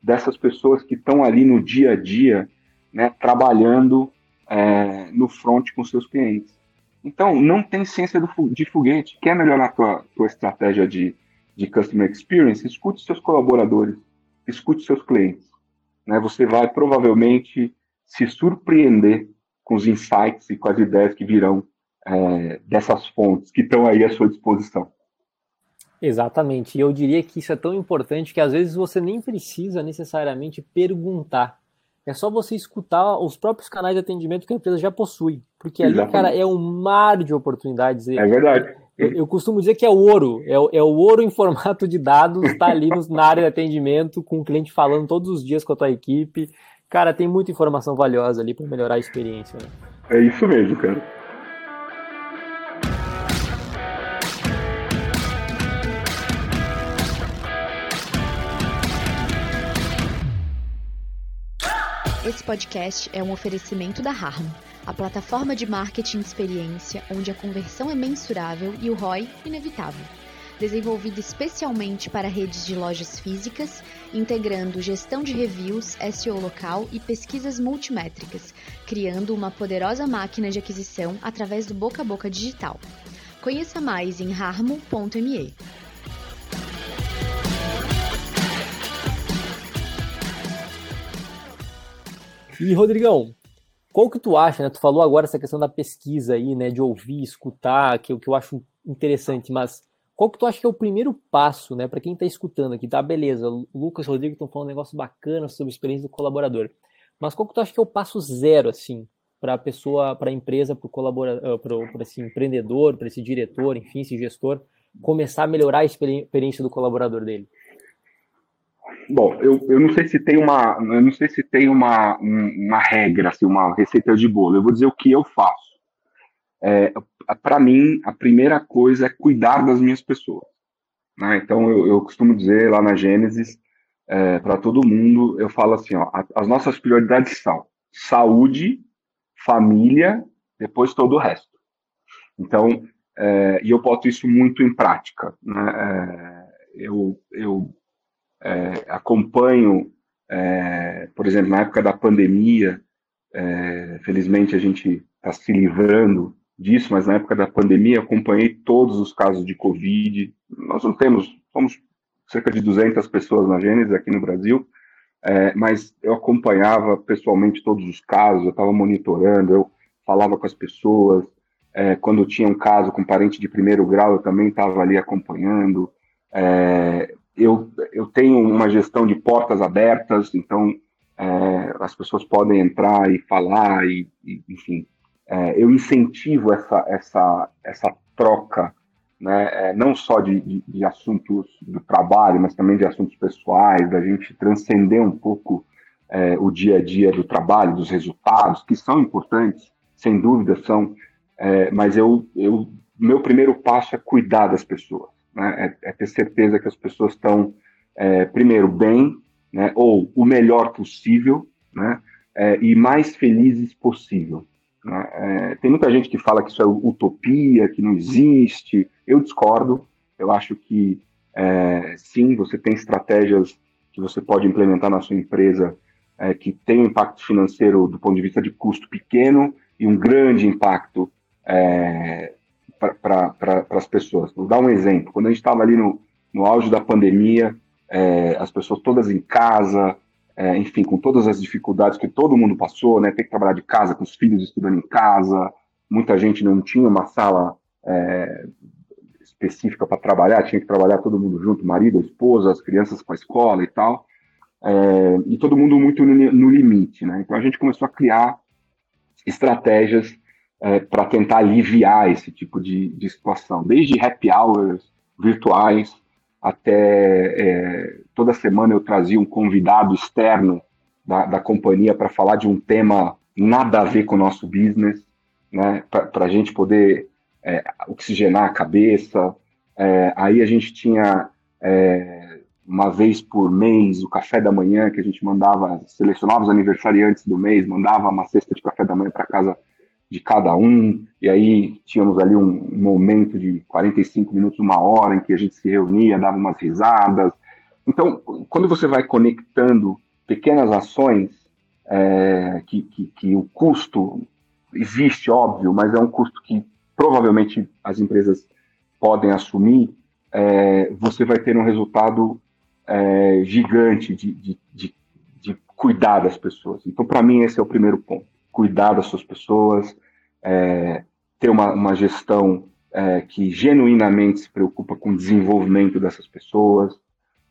dessas pessoas que estão ali no dia a dia, né, trabalhando é, no front com seus clientes. Então, não tem ciência do, de foguete. Quer melhorar a tua, tua estratégia de, de customer experience? Escute seus colaboradores, escute seus clientes. Né? Você vai provavelmente se surpreender com os insights e com as ideias que virão é, dessas fontes que estão aí à sua disposição. Exatamente. E eu diria que isso é tão importante que às vezes você nem precisa necessariamente perguntar. É só você escutar os próprios canais de atendimento que a empresa já possui. Porque ali, Exatamente. cara, é um mar de oportunidades. É verdade. Eu, eu costumo dizer que é o ouro. É, é o ouro em formato de dados, está ali no, na área de atendimento, com o cliente falando todos os dias com a tua equipe. Cara, tem muita informação valiosa ali para melhorar a experiência. Né? É isso mesmo, cara. Podcast é um oferecimento da Harmo, a plataforma de marketing experiência onde a conversão é mensurável e o ROI inevitável desenvolvido especialmente para redes de lojas físicas, integrando gestão de reviews, SEO local e pesquisas multimétricas, criando uma poderosa máquina de aquisição através do boca a boca digital. Conheça mais em harmo.me. E Rodrigão, qual que tu acha, né? Tu falou agora essa questão da pesquisa aí, né? De ouvir, escutar, que, é que eu acho interessante, mas qual que tu acha que é o primeiro passo, né, para quem está escutando aqui? Tá, beleza, o Lucas e o Rodrigo estão falando um negócio bacana sobre a experiência do colaborador. Mas qual que tu acha que é o passo zero, assim, para a pessoa, para a empresa, para o colaborador, para esse empreendedor, para esse diretor, enfim, esse gestor, começar a melhorar a experiência do colaborador dele? Bom, eu, eu não sei se tem uma, eu não sei se tem uma, uma regra, assim, uma receita de bolo. Eu vou dizer o que eu faço. É, para mim, a primeira coisa é cuidar das minhas pessoas. Né? Então, eu, eu, costumo dizer lá na Gênesis, é, para todo mundo, eu falo assim: ó, as nossas prioridades são saúde, família, depois todo o resto. Então, é, e eu boto isso muito em prática. Né? É, eu eu é, acompanho, é, por exemplo, na época da pandemia, é, felizmente a gente está se livrando disso, mas na época da pandemia acompanhei todos os casos de Covid. Nós não temos, somos cerca de 200 pessoas na Gênesis aqui no Brasil, é, mas eu acompanhava pessoalmente todos os casos, eu estava monitorando, eu falava com as pessoas. É, quando tinha um caso com parente de primeiro grau, eu também estava ali acompanhando. É, eu, eu tenho uma gestão de portas abertas, então é, as pessoas podem entrar e falar, e, e enfim, é, eu incentivo essa, essa, essa troca, né, é, não só de, de, de, assuntos do trabalho, mas também de assuntos pessoais, da gente transcender um pouco é, o dia a dia do trabalho, dos resultados, que são importantes, sem dúvida são, é, mas eu, eu, meu primeiro passo é cuidar das pessoas, né, é, é ter certeza que as pessoas estão, é, primeiro, bem, né, ou o melhor possível, né, e mais felizes possível. Né? É, tem muita gente que fala que isso é utopia, que não existe. Eu discordo. Eu acho que é, sim, você tem estratégias que você pode implementar na sua empresa é, que tem um impacto financeiro do ponto de vista de custo pequeno e um grande impacto é, para pra, as pessoas. Vou dar um exemplo. Quando a gente estava ali no, no auge da pandemia, é, as pessoas todas em casa, é, enfim, com todas as dificuldades que todo mundo passou, né? Ter que trabalhar de casa, com os filhos estudando em casa, muita gente não tinha uma sala é, específica para trabalhar, tinha que trabalhar todo mundo junto, marido, esposa, as crianças com a escola e tal, é, e todo mundo muito no, no, limite, né? Então a gente começou a criar estratégias é, para tentar aliviar esse tipo de, de, situação, desde happy hours virtuais até é, toda semana eu trazia um convidado externo da, da companhia para falar de um tema nada a ver com o nosso business, né? Para a gente poder é, oxigenar a cabeça. É, aí a gente tinha é, uma vez por mês o café da manhã que a gente mandava, selecionava os aniversariantes do mês, mandava uma cesta de café da manhã para casa de cada um, e aí tínhamos ali um momento de 45 minutos, uma hora, em que a gente se reunia, dava umas risadas. Então, quando você vai conectando pequenas ações, é, que, que, que o custo existe, óbvio, mas é um custo que provavelmente as empresas podem assumir, é, você vai ter um resultado é, gigante de, de, de, de, cuidar das pessoas. Então, para mim, esse é o primeiro ponto. Cuidar das suas pessoas, é, ter uma, uma gestão é, que genuinamente se preocupa com o desenvolvimento dessas pessoas.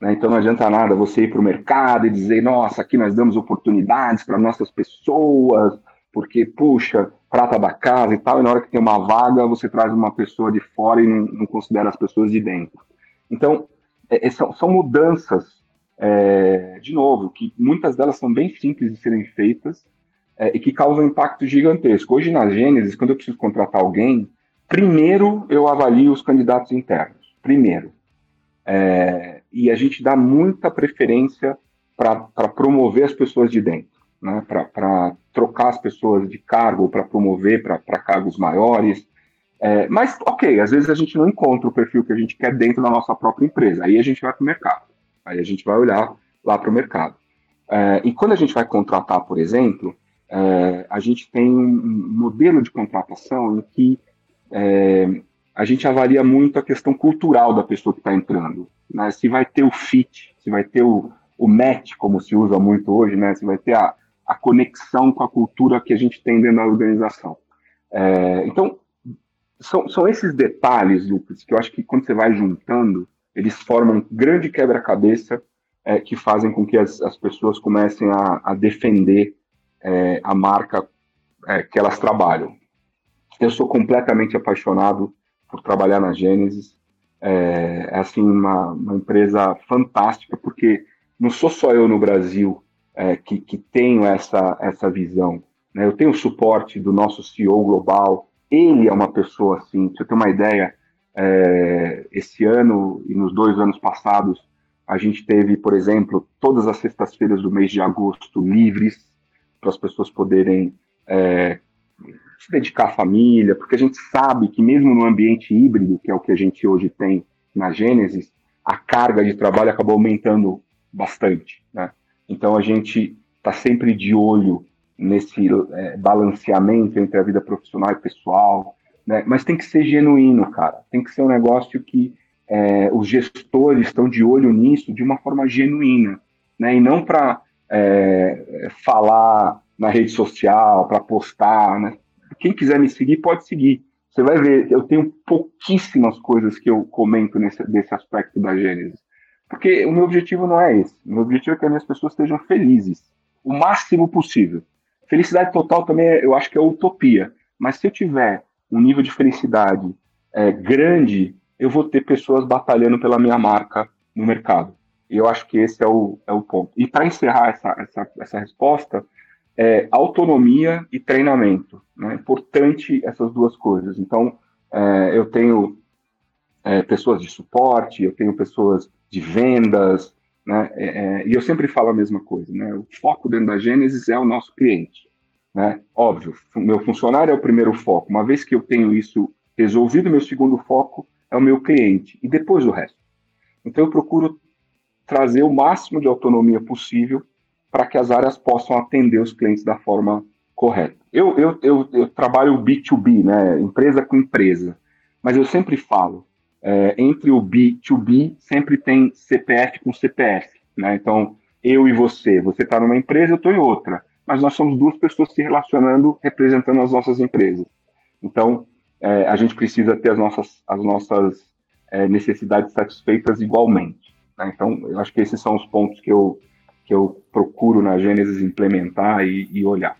Né? Então, não adianta nada você ir para o mercado e dizer, nossa, aqui nós damos oportunidades para nossas pessoas, porque, puxa, prata da casa e tal, e na hora que tem uma vaga, você traz uma pessoa de fora e não, não considera as pessoas de dentro. Então, é, é, são, são, mudanças, é, de novo, que muitas delas são bem simples de serem feitas é, e que causam um impacto gigantesco. Hoje, na Gênesis, quando eu preciso contratar alguém, primeiro eu avalio os candidatos internos. Primeiro. É, e a gente dá muita preferência para promover as pessoas de dentro né, para trocar as pessoas de cargo, para promover para cargos maiores. É, mas, ok, às vezes a gente não encontra o perfil que a gente quer dentro da nossa própria empresa. Aí a gente vai para o mercado. Aí a gente vai olhar lá para o mercado. É, e quando a gente vai contratar, por exemplo, é, a gente tem um modelo de contratação em que é, a gente avalia muito a questão cultural da pessoa que está entrando. Né? Se vai ter o fit, se vai ter o, o match, como se usa muito hoje, né? se vai ter a, a conexão com a cultura que a gente tem dentro da organização. É, então, são, são esses detalhes, Lucas, que eu acho que quando você vai juntando, eles formam um grande quebra-cabeça é, que fazem com que as, as pessoas comecem a, a defender é, a marca é, que elas trabalham. Eu sou completamente apaixonado por trabalhar na Gênesis. É, é assim uma, uma empresa fantástica, porque não sou só eu no Brasil é, que, que tenho essa, essa visão. Né? Eu tenho o suporte do nosso CEO global, ele é uma pessoa assim, para você ter uma ideia, é, esse ano e nos dois anos passados, a gente teve, por exemplo, todas as sextas-feiras do mês de agosto livres para as pessoas poderem é, se dedicar à família, porque a gente sabe que mesmo no ambiente híbrido, que é o que a gente hoje tem na Gênesis, a carga de trabalho acabou aumentando bastante, né? Então a gente está sempre de olho nesse é, balanceamento entre a vida profissional e pessoal, né? Mas tem que ser genuíno, cara. Tem que ser um negócio que é, os gestores estão de olho nisso de uma forma genuína, né? E não para é, falar na rede social, para postar, né? Quem quiser me seguir pode seguir. Você vai ver, eu tenho pouquíssimas coisas que eu comento nesse desse aspecto da Gênesis. Porque o meu objetivo não é esse. O meu objetivo é que as minhas pessoas estejam felizes, o máximo possível. Felicidade total também, eu acho que é utopia. Mas se eu tiver um nível de felicidade é, grande, eu vou ter pessoas batalhando pela minha marca no mercado. E eu acho que esse é o, é o ponto. E para encerrar essa, essa, essa resposta, é, autonomia e treinamento. Né? Importante essas duas coisas. Então, é, eu tenho é, pessoas de suporte, eu tenho pessoas de vendas, né? É, é, e eu sempre falo a mesma coisa, né? O foco dentro da Gênesis é o nosso cliente, né? Óbvio, meu funcionário é o primeiro foco. Uma vez que eu tenho isso resolvido, meu segundo foco é o meu cliente e depois o resto. Então eu procuro trazer o máximo de autonomia possível para que as áreas possam atender os clientes da forma correta. Eu, eu, eu, eu trabalho B2B, né? Empresa com empresa, mas eu sempre falo é, entre o B2B sempre tem CPF com CPF, né? Então, eu e você, você está numa empresa, eu estou em outra, mas nós somos duas pessoas se relacionando, representando as nossas empresas. Então, é, a gente precisa ter as nossas, as nossas é, necessidades satisfeitas igualmente. Né? Então, eu acho que esses são os pontos que eu, que eu procuro na Gênesis implementar e, e olhar.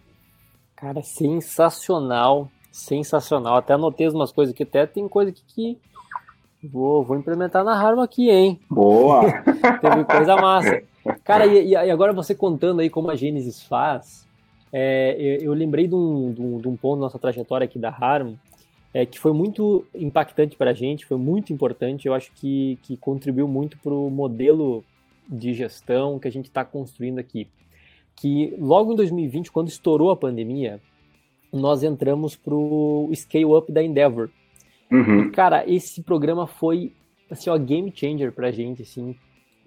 Cara, sensacional, sensacional. Até anotei umas coisas que até tem coisa que, que vou, vou implementar na Harma aqui, hein? Boa! Teve coisa massa. Cara, e, e, agora você contando aí como a Gênesis faz, é, eu, eu, lembrei de um, de, um, de um, ponto da nossa trajetória aqui da Harman, é, que foi muito impactante para a gente, foi muito importante, eu acho que, que contribuiu muito para o modelo de gestão que a gente está construindo aqui. Que logo em 2020, quando estourou a pandemia, nós entramos para o Scale Up da Endeavor. Uhum. E, cara, esse programa foi assim, ó, game changer para a gente, assim,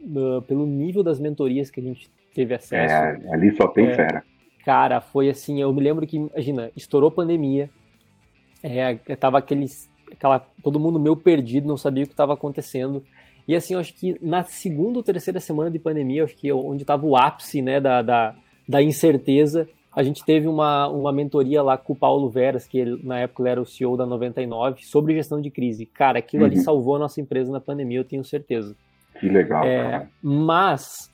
uh, pelo nível das mentorias que a gente teve acesso. É, ali só tem é, fera. Cara, foi assim, eu me lembro que, imagina, estourou a pandemia, é, tava aqueles, aquela, todo mundo meio perdido, não sabia o que estava acontecendo. E assim, eu acho que na segunda ou terceira semana de pandemia, acho que onde estava o ápice né, da, da, da, incerteza, a gente teve uma, uma mentoria lá com o Paulo Veras, que ele, na época ele era o CEO da 99, sobre gestão de crise. Cara, aquilo uhum. ali salvou a nossa empresa na pandemia, eu tenho certeza. Que legal. É, mas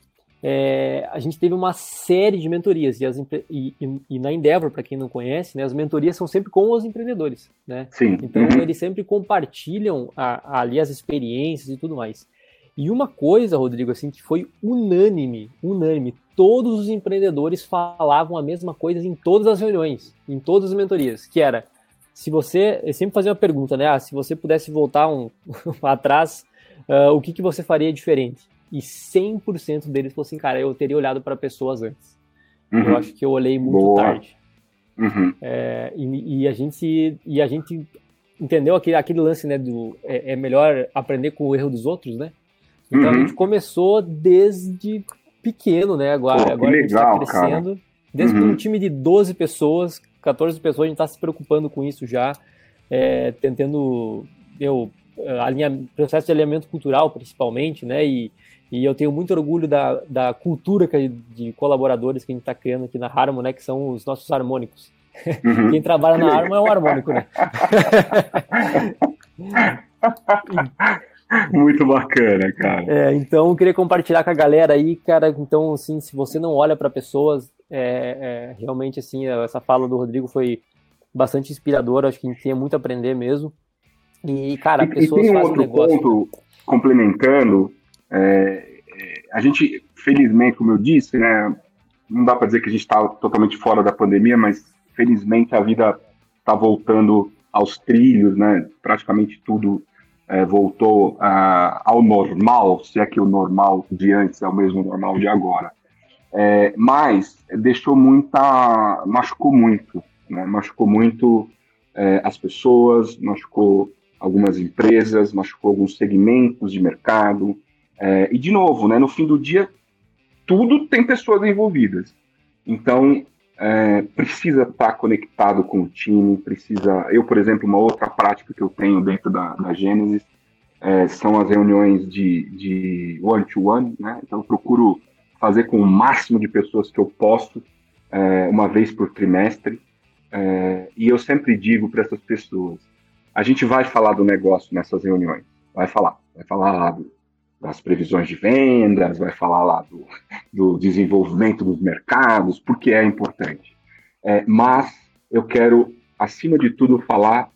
é, a gente teve uma série de mentorias e, as, e, e, e na Endeavor, para quem não conhece, né, as mentorias são sempre com os empreendedores, né? Sim. Então uhum. eles sempre compartilham a, a, ali as experiências e tudo mais. E uma coisa, Rodrigo, assim, que foi unânime, unânime, todos os empreendedores falavam a mesma coisa em todas as reuniões, em todas as mentorias, que era, se você, eu sempre fazia uma pergunta, né, ah, se você pudesse voltar um atrás, uh, o que, que você faria diferente? E 100% deles falou assim, cara, eu teria olhado para pessoas antes. Uhum. Eu acho que eu olhei muito Boa. tarde. Uhum. É, e, e, a gente e a gente entendeu aquele, aquele lance, né, do é, é melhor aprender com o erro dos outros, né? Então uhum. a gente começou desde pequeno, né? Agora, Pô, agora legal, a gente está crescendo. Cara. Desde uhum. um time de 12 pessoas, 14 pessoas, a gente está se preocupando com isso já, é, tentando eu, alinhar, processo de alinhamento cultural, principalmente, né? E, e eu tenho muito orgulho da, da cultura que, de colaboradores que a gente está criando aqui na Harmon, né? Que são os nossos harmônicos. Uhum. Quem trabalha na Harmon é um harmônico, né? Muito bacana, cara. É, então, eu queria compartilhar com a galera aí, cara. Então, assim, se você não olha para pessoas, é, é, realmente, assim, essa fala do Rodrigo foi bastante inspiradora. Acho que a gente tem muito a aprender mesmo. E, cara, e, pessoas e tem um outro negócio. ponto, complementando, é, é, a gente, felizmente, como eu disse, né, não dá para dizer que a gente está totalmente fora da pandemia, mas felizmente a vida está voltando aos trilhos, né? Praticamente tudo é, voltou a, ao normal, se é que o normal de antes é o mesmo normal de agora. É, mas deixou muita, machucou muito, né? machucou muito é, as pessoas, machucou algumas empresas, machucou alguns segmentos de mercado, é, e, de novo, né, no fim do dia, tudo tem pessoas envolvidas. Então, é, precisa estar conectado com o time, precisa... Eu, por exemplo, uma outra prática que eu tenho dentro da, da Gênesis é, são as reuniões de one-to-one, -one, né? Então, eu procuro fazer com o máximo de pessoas que eu posso, é, uma vez por trimestre, é, e eu sempre digo para essas pessoas, a gente vai falar do negócio nessas reuniões, vai falar, vai falar lá do, das previsões de vendas, vai falar lá do, do desenvolvimento dos mercados, porque é importante. É, mas eu quero, acima de tudo, falar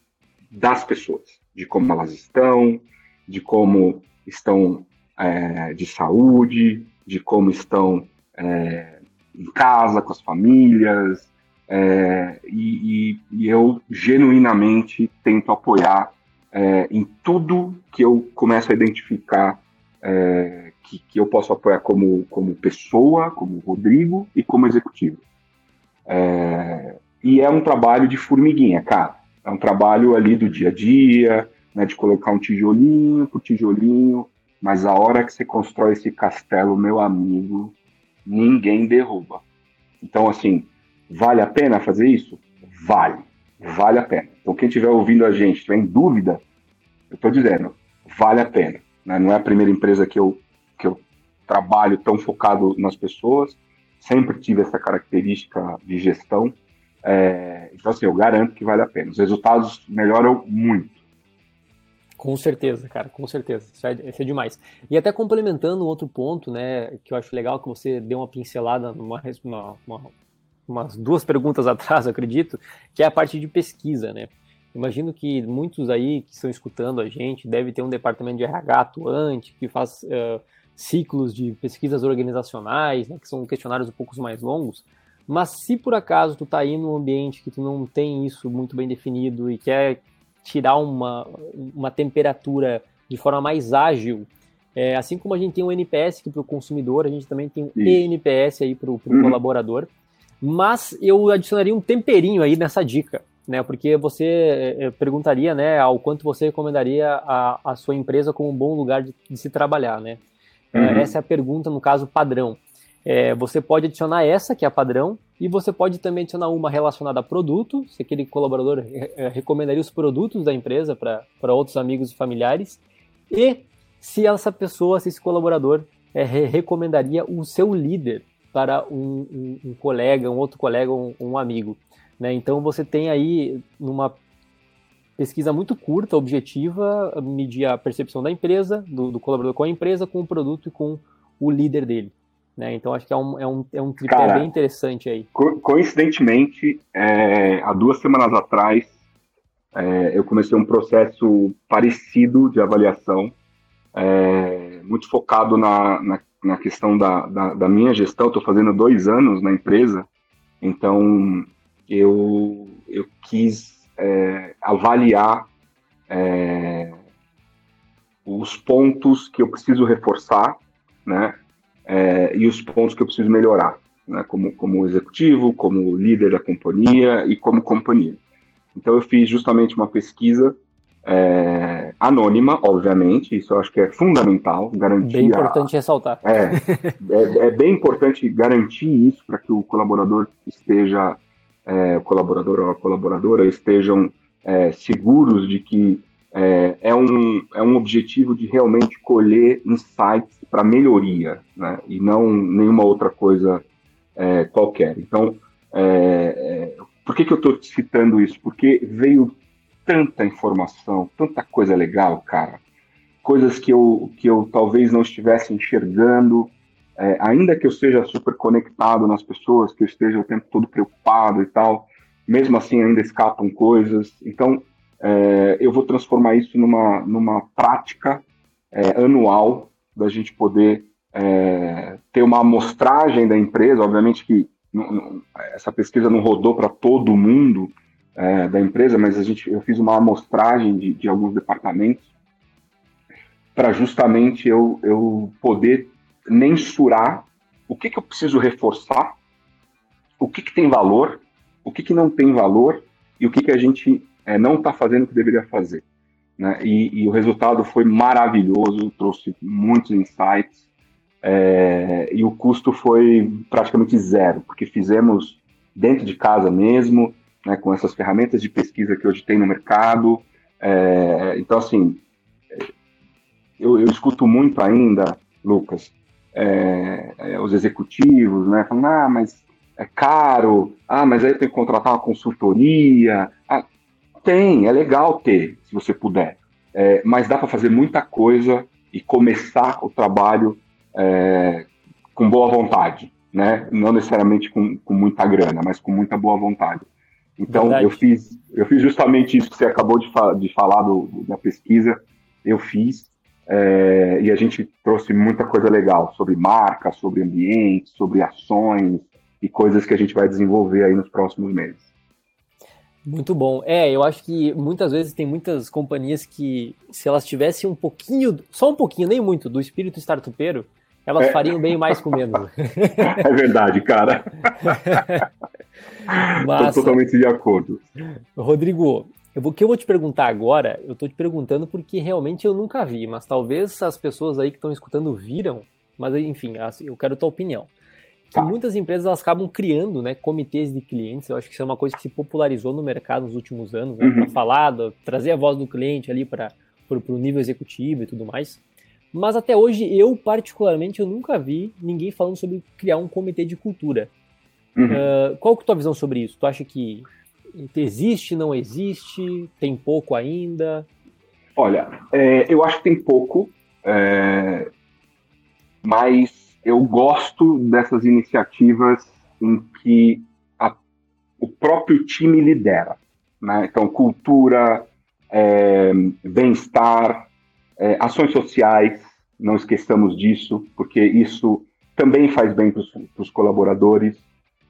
das pessoas, de como elas estão, de como estão é, de saúde, de como estão é, em casa, com as famílias, é, e, e, e, eu genuinamente tento apoiar é, em tudo que eu começo a identificar é, que, que, eu posso apoiar como, como pessoa, como Rodrigo e como executivo. É, e é um trabalho de formiguinha, cara. É um trabalho ali do dia a dia, né, de colocar um tijolinho por tijolinho, mas a hora que você constrói esse castelo, meu amigo, ninguém derruba. Então, assim, vale a pena fazer isso? Vale. Vale a pena. Então, quem estiver ouvindo a gente, estiver em dúvida, eu estou dizendo, vale a pena. Né? Não é a primeira empresa que eu, que eu trabalho tão focado nas pessoas, sempre tive essa característica de gestão. É, então, assim, eu garanto que vale a pena. Os resultados melhoram muito. Com certeza, cara, com certeza. Isso é, isso é, demais. E até complementando um outro ponto, né, que eu acho legal que você deu uma pincelada numa, uma, umas duas perguntas atrás, acredito, que é a parte de pesquisa, né? Imagino que muitos aí que estão escutando a gente deve ter um departamento de RH atuante que faz uh, ciclos de pesquisas organizacionais, né, que são questionários um pouco mais longos. Mas se por acaso tu tá aí num ambiente que tu não tem isso muito bem definido e quer tirar uma, uma temperatura de forma mais ágil. É, assim como a gente tem um NPS para o consumidor, a gente também tem um ENPS aí para o uhum. colaborador. Mas eu adicionaria um temperinho aí nessa dica, né? Porque você é, é, perguntaria, né, ao quanto você recomendaria a, a sua empresa como um bom lugar de, de se trabalhar, né? É, uhum. essa é a pergunta, no caso, padrão. É, você pode adicionar essa, que é a padrão, e você pode também adicionar uma relacionada a produto, se aquele colaborador recomendaria os produtos da empresa para outros amigos e familiares, e se essa pessoa, se esse colaborador é, recomendaria o seu líder para um, um, um colega, um outro colega, um, um amigo. Né? Então você tem aí, numa pesquisa muito curta, objetiva, medir a percepção da empresa, do, do colaborador com a empresa, com o produto e com o líder dele. Né? Então acho que é um, é um, é um tripé Cara, bem interessante aí. Co coincidentemente, é, há duas semanas atrás, é, eu comecei um processo parecido de avaliação, é, muito focado na, na, na questão da, da, da, minha gestão. Estou fazendo dois anos na empresa, então eu, eu quis é, avaliar é, os pontos que eu preciso reforçar, né? é, e os pontos que eu preciso melhorar, né, como, como executivo, como líder da companhia e como companhia. Então eu fiz justamente uma pesquisa é, anônima, obviamente, isso eu acho que é fundamental, garantir. Bem importante a, ressaltar. É, é, é, bem importante garantir isso para que o colaborador esteja, é, o colaborador ou a colaboradora estejam é, seguros de que é, é, um, é um objetivo de realmente colher insights para melhoria, né? E não nenhuma outra coisa é, qualquer. Então, por que, que eu estou citando isso? Porque veio tanta informação, tanta coisa legal, cara. Coisas que eu, que eu talvez não estivesse enxergando, é, ainda que eu seja super conectado nas pessoas, que eu esteja o tempo todo preocupado e tal, mesmo assim ainda escapam coisas. Então, é, eu vou transformar isso numa, numa prática é, anual da gente poder é, ter uma amostragem da empresa. Obviamente que não, não, essa pesquisa não rodou para todo mundo é, da empresa, mas a gente, eu fiz uma amostragem de, de alguns departamentos para justamente eu, eu poder mensurar o que, que eu preciso reforçar, o que, que tem valor, o que, que não tem valor e o que, que a gente é, não está fazendo o que deveria fazer. Né? E, e, o resultado foi maravilhoso, trouxe muitos insights, é, e o custo foi praticamente zero, porque fizemos dentro de casa mesmo, né, com essas ferramentas de pesquisa que hoje tem no mercado. É, então, assim, eu, eu, escuto muito ainda, Lucas, é, é os executivos, né, falando, ah, mas é caro, ah, mas aí tem que contratar uma consultoria. Ah, tem, é legal ter, se você puder. É, mas dá para fazer muita coisa e começar o trabalho é, com boa vontade, né? Não necessariamente com, com, muita grana, mas com muita boa vontade. Então eu fiz, eu fiz justamente isso que você acabou de, fa de falar do, da pesquisa. Eu fiz é, e a gente trouxe muita coisa legal sobre marca, sobre ambiente, sobre ações e coisas que a gente vai desenvolver aí nos próximos meses. Muito bom. É, eu acho que muitas vezes tem muitas companhias que, se elas tivessem um pouquinho, só um pouquinho, nem muito, do espírito startupeiro, elas é. fariam bem mais com menos. É verdade, cara. Estou totalmente de acordo. Rodrigo, eu vou, o que eu vou te perguntar agora, eu estou te perguntando porque realmente eu nunca vi, mas talvez as pessoas aí que estão escutando viram, mas enfim, eu quero a tua opinião. Tá. muitas empresas elas acabam criando né, comitês de clientes. Eu acho que isso é uma coisa que se popularizou no mercado nos últimos anos, né, uhum. para falar, trazer a voz do cliente ali para o nível executivo e tudo mais. Mas até hoje, eu particularmente, eu nunca vi ninguém falando sobre criar um comitê de cultura. Uhum. Uh, qual que é a tua visão sobre isso? Tu acha que existe, não existe, tem pouco ainda? Olha, é, eu acho que tem pouco, é, mas eu gosto dessas iniciativas em que a, o próprio time lidera. Né? Então, cultura, é, bem-estar, é, ações sociais, não esqueçamos disso, porque isso também faz bem para os colaboradores,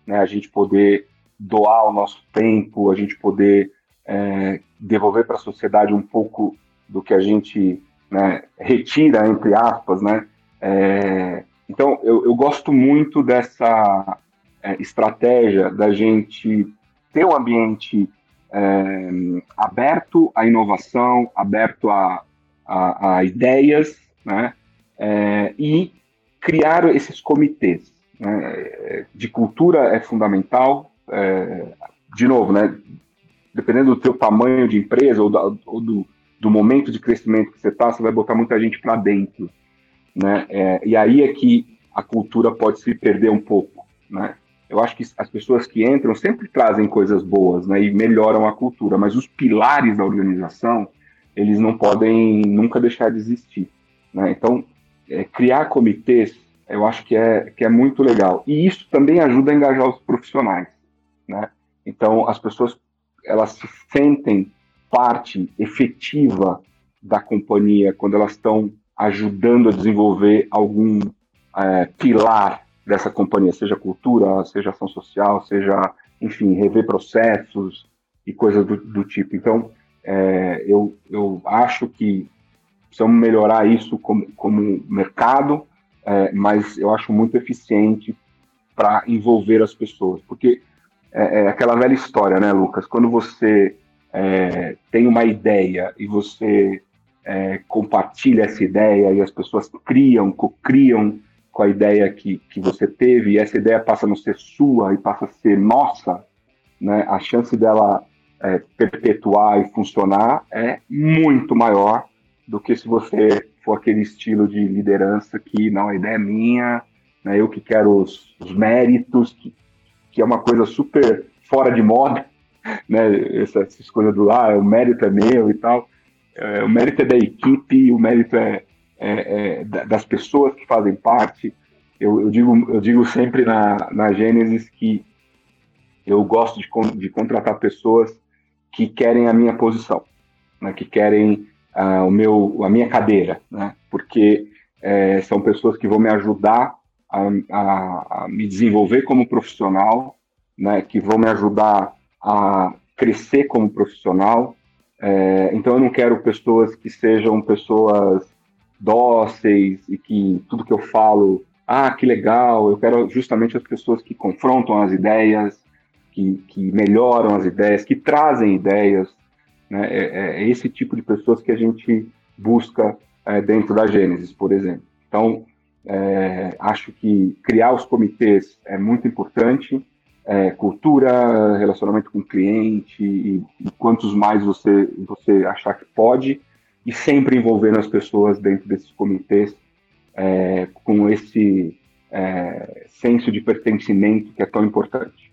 né? a gente poder doar o nosso tempo, a gente poder é, devolver para a sociedade um pouco do que a gente né, retira, entre aspas, né? É, então, eu, eu, gosto muito dessa é, estratégia da gente ter um ambiente é, aberto à inovação, aberto a, a, a ideias, né? É, e criar esses comitês. Né? De cultura é fundamental, é, de novo, né? Dependendo do teu tamanho de empresa ou, da, ou do, do momento de crescimento que você está, você vai botar muita gente para dentro, né? É, e aí é que a cultura pode se perder um pouco, né? Eu acho que as pessoas que entram sempre trazem coisas boas, né? E melhoram a cultura, mas os pilares da organização eles não podem nunca deixar de existir, né? Então é, criar comitês eu acho que é que é muito legal e isso também ajuda a engajar os profissionais, né? Então as pessoas elas se sentem parte efetiva da companhia quando elas estão ajudando a desenvolver algum é, pilar dessa companhia, seja cultura, seja ação social, seja, enfim, rever processos e coisas do, do tipo. Então, é, eu, eu acho que precisamos melhorar isso como, como mercado, é, mas eu acho muito eficiente para envolver as pessoas, porque é, é, aquela velha história, né, Lucas? Quando você é, tem uma ideia e você é, compartilha essa ideia e as pessoas criam, co-criam com a ideia que, que você teve e essa ideia passa a não ser sua e passa a ser nossa, né, a chance dela é, perpetuar e funcionar é muito maior do que se você for aquele estilo de liderança que não, a ideia é minha, né, eu que quero os, os méritos, que, que é uma coisa super fora de moda, né, essa, essas coisas do ah, o mérito é meu e tal. É, o mérito é da equipe, o mérito é, é, é das pessoas que fazem parte. Eu, eu, digo, eu digo sempre na, na Gênesis que eu gosto de, de contratar pessoas que querem a minha posição, né, que querem uh, o meu, a minha cadeira, né, porque é, são pessoas que vão me ajudar a, a, a me desenvolver como profissional, né, que vão me ajudar a crescer como profissional. É, então eu não quero pessoas que sejam pessoas dóceis e que tudo que eu falo, ah, que legal. Eu quero justamente as pessoas que confrontam as ideias, que, que melhoram as ideias, que trazem ideias. Né? É, é, é esse tipo de pessoas que a gente busca é, dentro da Gênesis, por exemplo. Então, é, acho que criar os comitês é muito importante é, cultura, relacionamento com o cliente, e, e, quantos mais você, você achar que pode, e sempre envolvendo as pessoas dentro desses comitês é, com esse é, senso de pertencimento que é tão importante.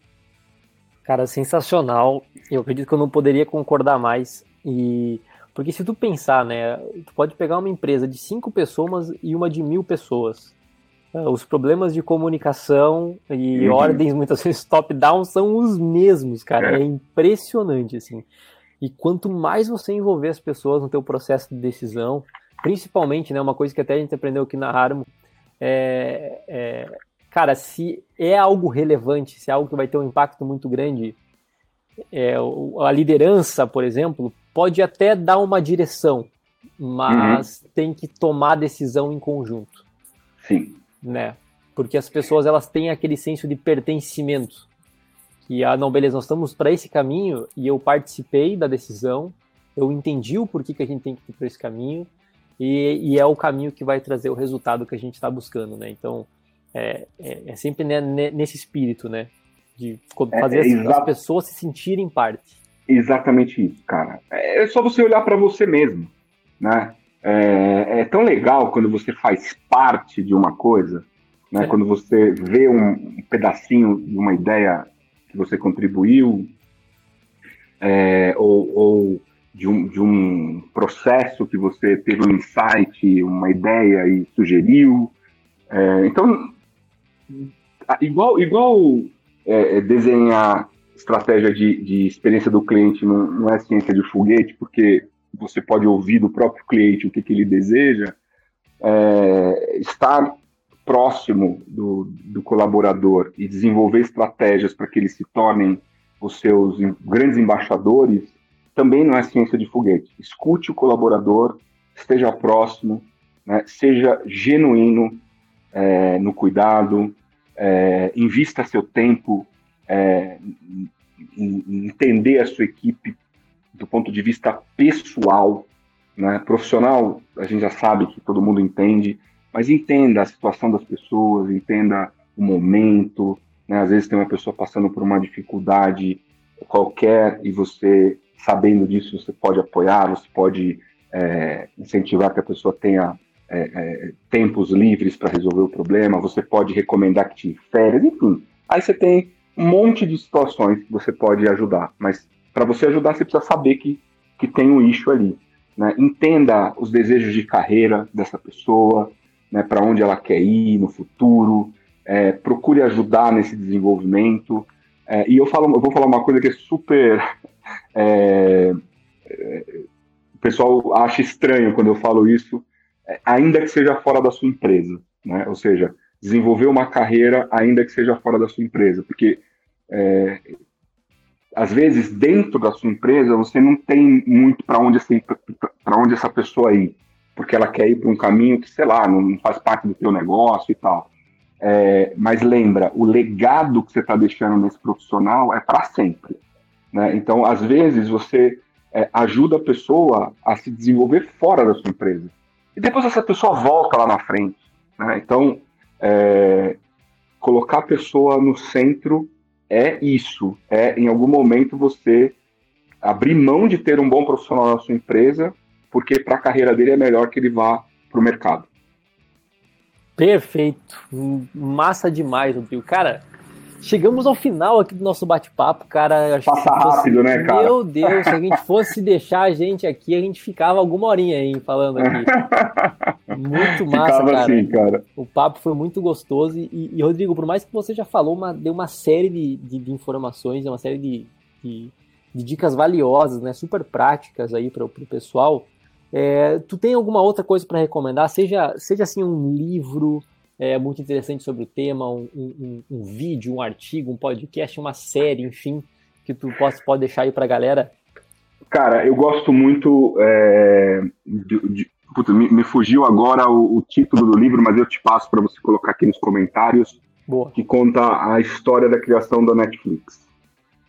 Cara, sensacional. Eu acredito que eu não poderia concordar mais. E porque se tu pensar, né, tu pode pegar uma empresa de cinco pessoas e uma de mil pessoas. É, os problemas de comunicação e uhum. ordens, muitas vezes top-down, são os mesmos, cara. É. é. impressionante, assim. E quanto mais você envolver as pessoas no teu processo de decisão, principalmente, né, uma coisa que até a gente aprendeu aqui na Harmo, é, é, cara, se é algo relevante, se é algo que vai ter um impacto muito grande, é, a liderança, por exemplo, pode até dar uma direção, mas uhum. tem que tomar decisão em conjunto. Sim né? Porque as pessoas elas têm aquele senso de pertencimento. Que, ah, não, beleza, nós estamos para esse caminho e eu participei da decisão, eu entendi o porquê que a gente tem que ir para esse caminho e, e, é o caminho que vai trazer o resultado que a gente está buscando, né? Então, é, é, é sempre né, nesse espírito, né? De é, fazer é, as, as pessoas se sentirem parte. Exatamente isso, cara. É, é só você olhar para você mesmo, né? É, é, tão legal quando você faz parte de uma coisa, né? É. Quando você vê um, pedacinho de uma ideia que você contribuiu, é, ou, ou, de um, de um processo que você teve um insight, uma ideia e sugeriu. Então, igual, igual é, é, desenhar estratégia de, de experiência do cliente não, não, é ciência de foguete, porque você pode ouvir do próprio cliente o que, que ele deseja, é, estar próximo do, do colaborador e desenvolver estratégias para que eles se tornem os seus grandes embaixadores também não é ciência de foguete. Escute o colaborador, esteja próximo, né, seja genuíno é, no cuidado, é, invista seu tempo é, em, entender a sua equipe do ponto de vista pessoal, né? profissional, a gente já sabe que todo mundo entende, mas entenda a situação das pessoas, entenda o momento, né? às vezes tem uma pessoa passando por uma dificuldade qualquer e você, sabendo disso, você pode apoiar, você pode é, incentivar que a pessoa tenha é, é, tempos livres para resolver o problema, você pode recomendar que tire férias, enfim. Aí você tem um monte de situações que você pode ajudar, mas para você ajudar, você precisa saber que, que tem um issue ali. Né? Entenda os desejos de carreira dessa pessoa, né? para onde ela quer ir no futuro, é, procure ajudar nesse desenvolvimento. É, e eu, falo, eu vou falar uma coisa que é super. É, é o pessoal acha estranho quando eu falo isso, ainda que seja fora da sua empresa. Né? Ou seja, desenvolver uma carreira ainda que seja fora da sua empresa. Porque é, às vezes dentro da sua empresa você não tem muito para onde para onde essa pessoa ir, porque ela quer ir para um caminho que sei lá não faz parte do teu negócio e tal. É, mas lembra, o legado que você está deixando nesse profissional é para sempre. Né? Então, às vezes, você é, ajuda a pessoa a se desenvolver fora da sua empresa. E depois essa pessoa volta lá na frente. Né? Então, é, colocar a pessoa no centro é isso. É, em algum momento, você abrir mão de ter um bom profissional na sua empresa, porque para a carreira dele é melhor que ele vá para o mercado. Perfeito. Massa demais, Rodrigo. Cara, chegamos ao final aqui do nosso bate-papo, cara. Passa rápido, né, cara? Meu Deus, se a gente fosse deixar a gente aqui, a gente ficava alguma horinha aí falando aqui. Muito massa, Ficava cara. Assim, cara. O papo foi muito gostoso. E, e, Rodrigo, por mais que você já falou, uma, deu uma série de, de, de informações, uma série de, de, de, dicas valiosas, né? Super práticas aí para o pessoal. É, tu tem alguma outra coisa para recomendar? Seja, seja assim um livro é, muito interessante sobre o tema, um, um, um, vídeo, um artigo, um podcast, uma série, enfim, que tu pode, pode deixar aí para a galera? Cara, eu gosto muito é, de, de, Puta, me, me, fugiu agora o, o, título do livro, mas eu te passo para você colocar aqui nos comentários. Boa. Que conta a história da criação da Netflix.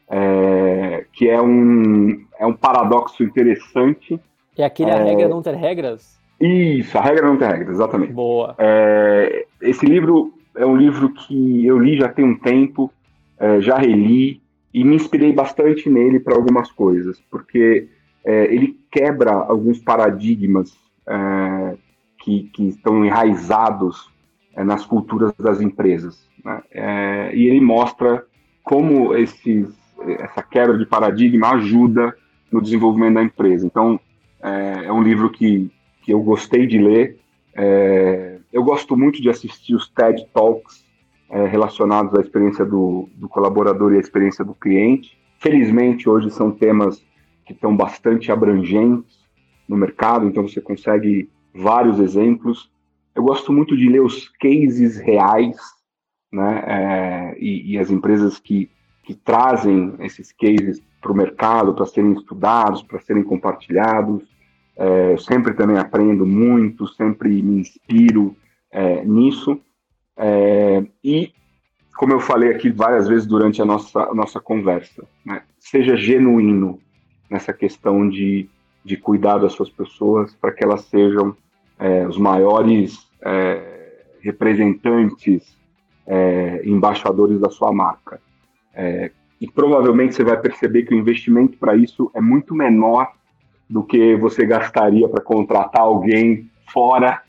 É, que é um, é um paradoxo interessante. É aquele é, a regra não ter regras? Isso, a regra não ter regras, exatamente. Boa. É, esse livro é um livro que eu li já tem um tempo, é, já reli e me inspirei bastante nele para algumas coisas, porque é, ele quebra alguns paradigmas é, que, que, estão enraizados é, nas culturas das empresas. Né? É, e ele mostra como esses, essa quebra de paradigma ajuda no desenvolvimento da empresa. Então, é um livro que, que eu gostei de ler. É, eu gosto muito de assistir os TED Talks é, relacionados à experiência do, do colaborador e à experiência do cliente. Felizmente, hoje são temas que estão bastante abrangentes no mercado, então você consegue vários exemplos. Eu gosto muito de ler os cases reais, né, é, e, e, as empresas que, que trazem esses cases para o mercado, para serem estudados, para serem compartilhados. É, sempre também aprendo muito, sempre me inspiro é, nisso. É, e, como eu falei aqui várias vezes durante a nossa, nossa conversa, né, seja genuíno nessa questão de de cuidar das suas pessoas para que elas sejam é, os maiores é, representantes, é, embaixadores da sua marca. E provavelmente você vai perceber que o investimento para isso é muito menor do que você gastaria para contratar alguém fora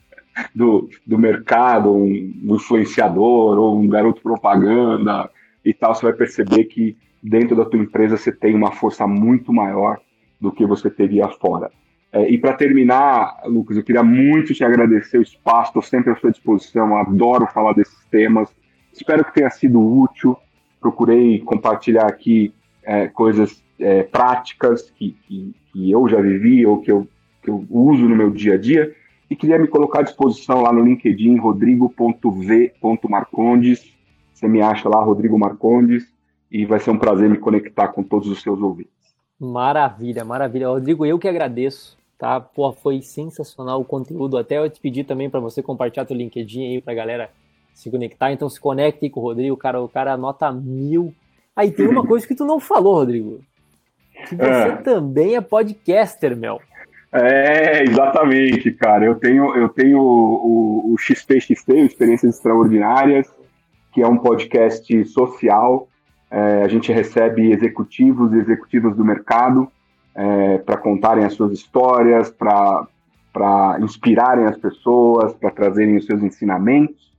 do, do mercado, um, um influenciador ou um garoto propaganda e tal. Você vai perceber que dentro da tua empresa você tem uma força muito maior do que você teria fora. É, e para terminar, Lucas, eu queria muito te agradecer o espaço, estou sempre à sua disposição, adoro falar desses temas. Espero que tenha sido útil. Procurei compartilhar aqui é, coisas é, práticas que, que, que, eu já vivi ou que eu, que eu uso no meu dia a dia. E queria me colocar à disposição lá no LinkedIn, rodrigo.v.marcondes. Você me acha lá, Rodrigo Marcondes, e vai ser um prazer me conectar com todos os seus ouvintes. Maravilha, maravilha. Rodrigo, eu que agradeço tá? Pô, foi sensacional o conteúdo. Até eu te pedi também para você compartilhar teu LinkedIn aí pra galera se conectar. Então se conecte com o Rodrigo, cara, o cara anota mil. Aí tem uma coisa que tu não falou, Rodrigo. Que você é. também é podcaster, Mel. É, exatamente, cara. Eu tenho, eu tenho o, o, o XPXT, Experiências Extraordinárias, que é um podcast social. É, a gente recebe executivos e executivas do mercado é, para contarem as suas histórias, para inspirarem as pessoas, para trazerem os seus ensinamentos.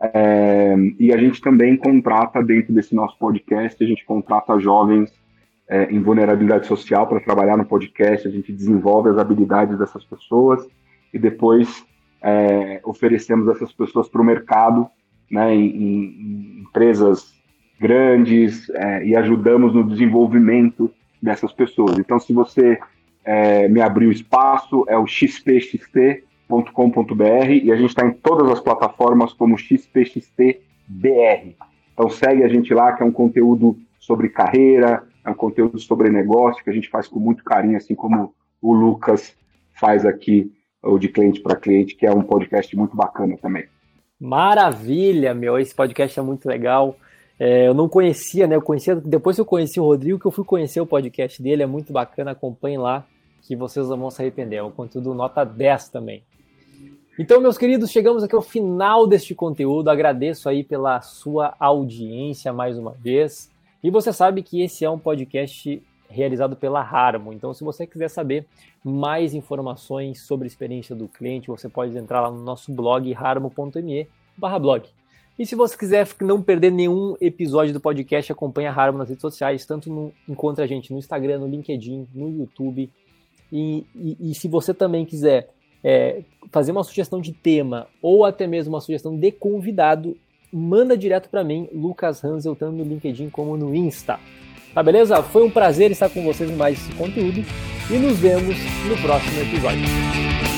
É, e a gente também contrata, dentro desse nosso podcast, a gente contrata jovens é, em vulnerabilidade social para trabalhar no podcast, a gente desenvolve as habilidades dessas pessoas e depois é, oferecemos essas pessoas para o mercado, né, em, em empresas grandes é, e ajudamos no desenvolvimento dessas pessoas. Então, se você é, me abrir o espaço, é o xpxt.com.br e a gente está em todas as plataformas como xpxtbr. Então, segue a gente lá, que é um conteúdo sobre carreira, é um conteúdo sobre negócio que a gente faz com muito carinho, assim como o Lucas faz aqui, o de cliente para cliente, que é um podcast muito bacana também. Maravilha, meu! Esse podcast é muito legal. É, eu não conhecia, né? Eu conhecia depois que eu conheci o Rodrigo, que eu fui conhecer o podcast dele, é muito bacana, acompanhe lá, que vocês não vão se arrepender. É um conteúdo nota 10 também. Então, meus queridos, chegamos aqui ao final deste conteúdo. Agradeço aí pela sua audiência mais uma vez. E você sabe que esse é um podcast realizado pela Harmo. Então, se você quiser saber mais informações sobre a experiência do cliente, você pode entrar lá no nosso blog harmo.me/blog. E se você quiser não perder nenhum episódio do podcast, acompanhe a Harmo nas redes sociais, tanto no, encontra a gente no Instagram, no LinkedIn, no YouTube. E, e, e se você também quiser é, fazer uma sugestão de tema ou até mesmo uma sugestão de convidado, manda direto para mim, Lucas Hansel, tanto no LinkedIn como no Insta. Tá beleza? Foi um prazer estar com vocês em mais esse conteúdo e nos vemos no próximo episódio.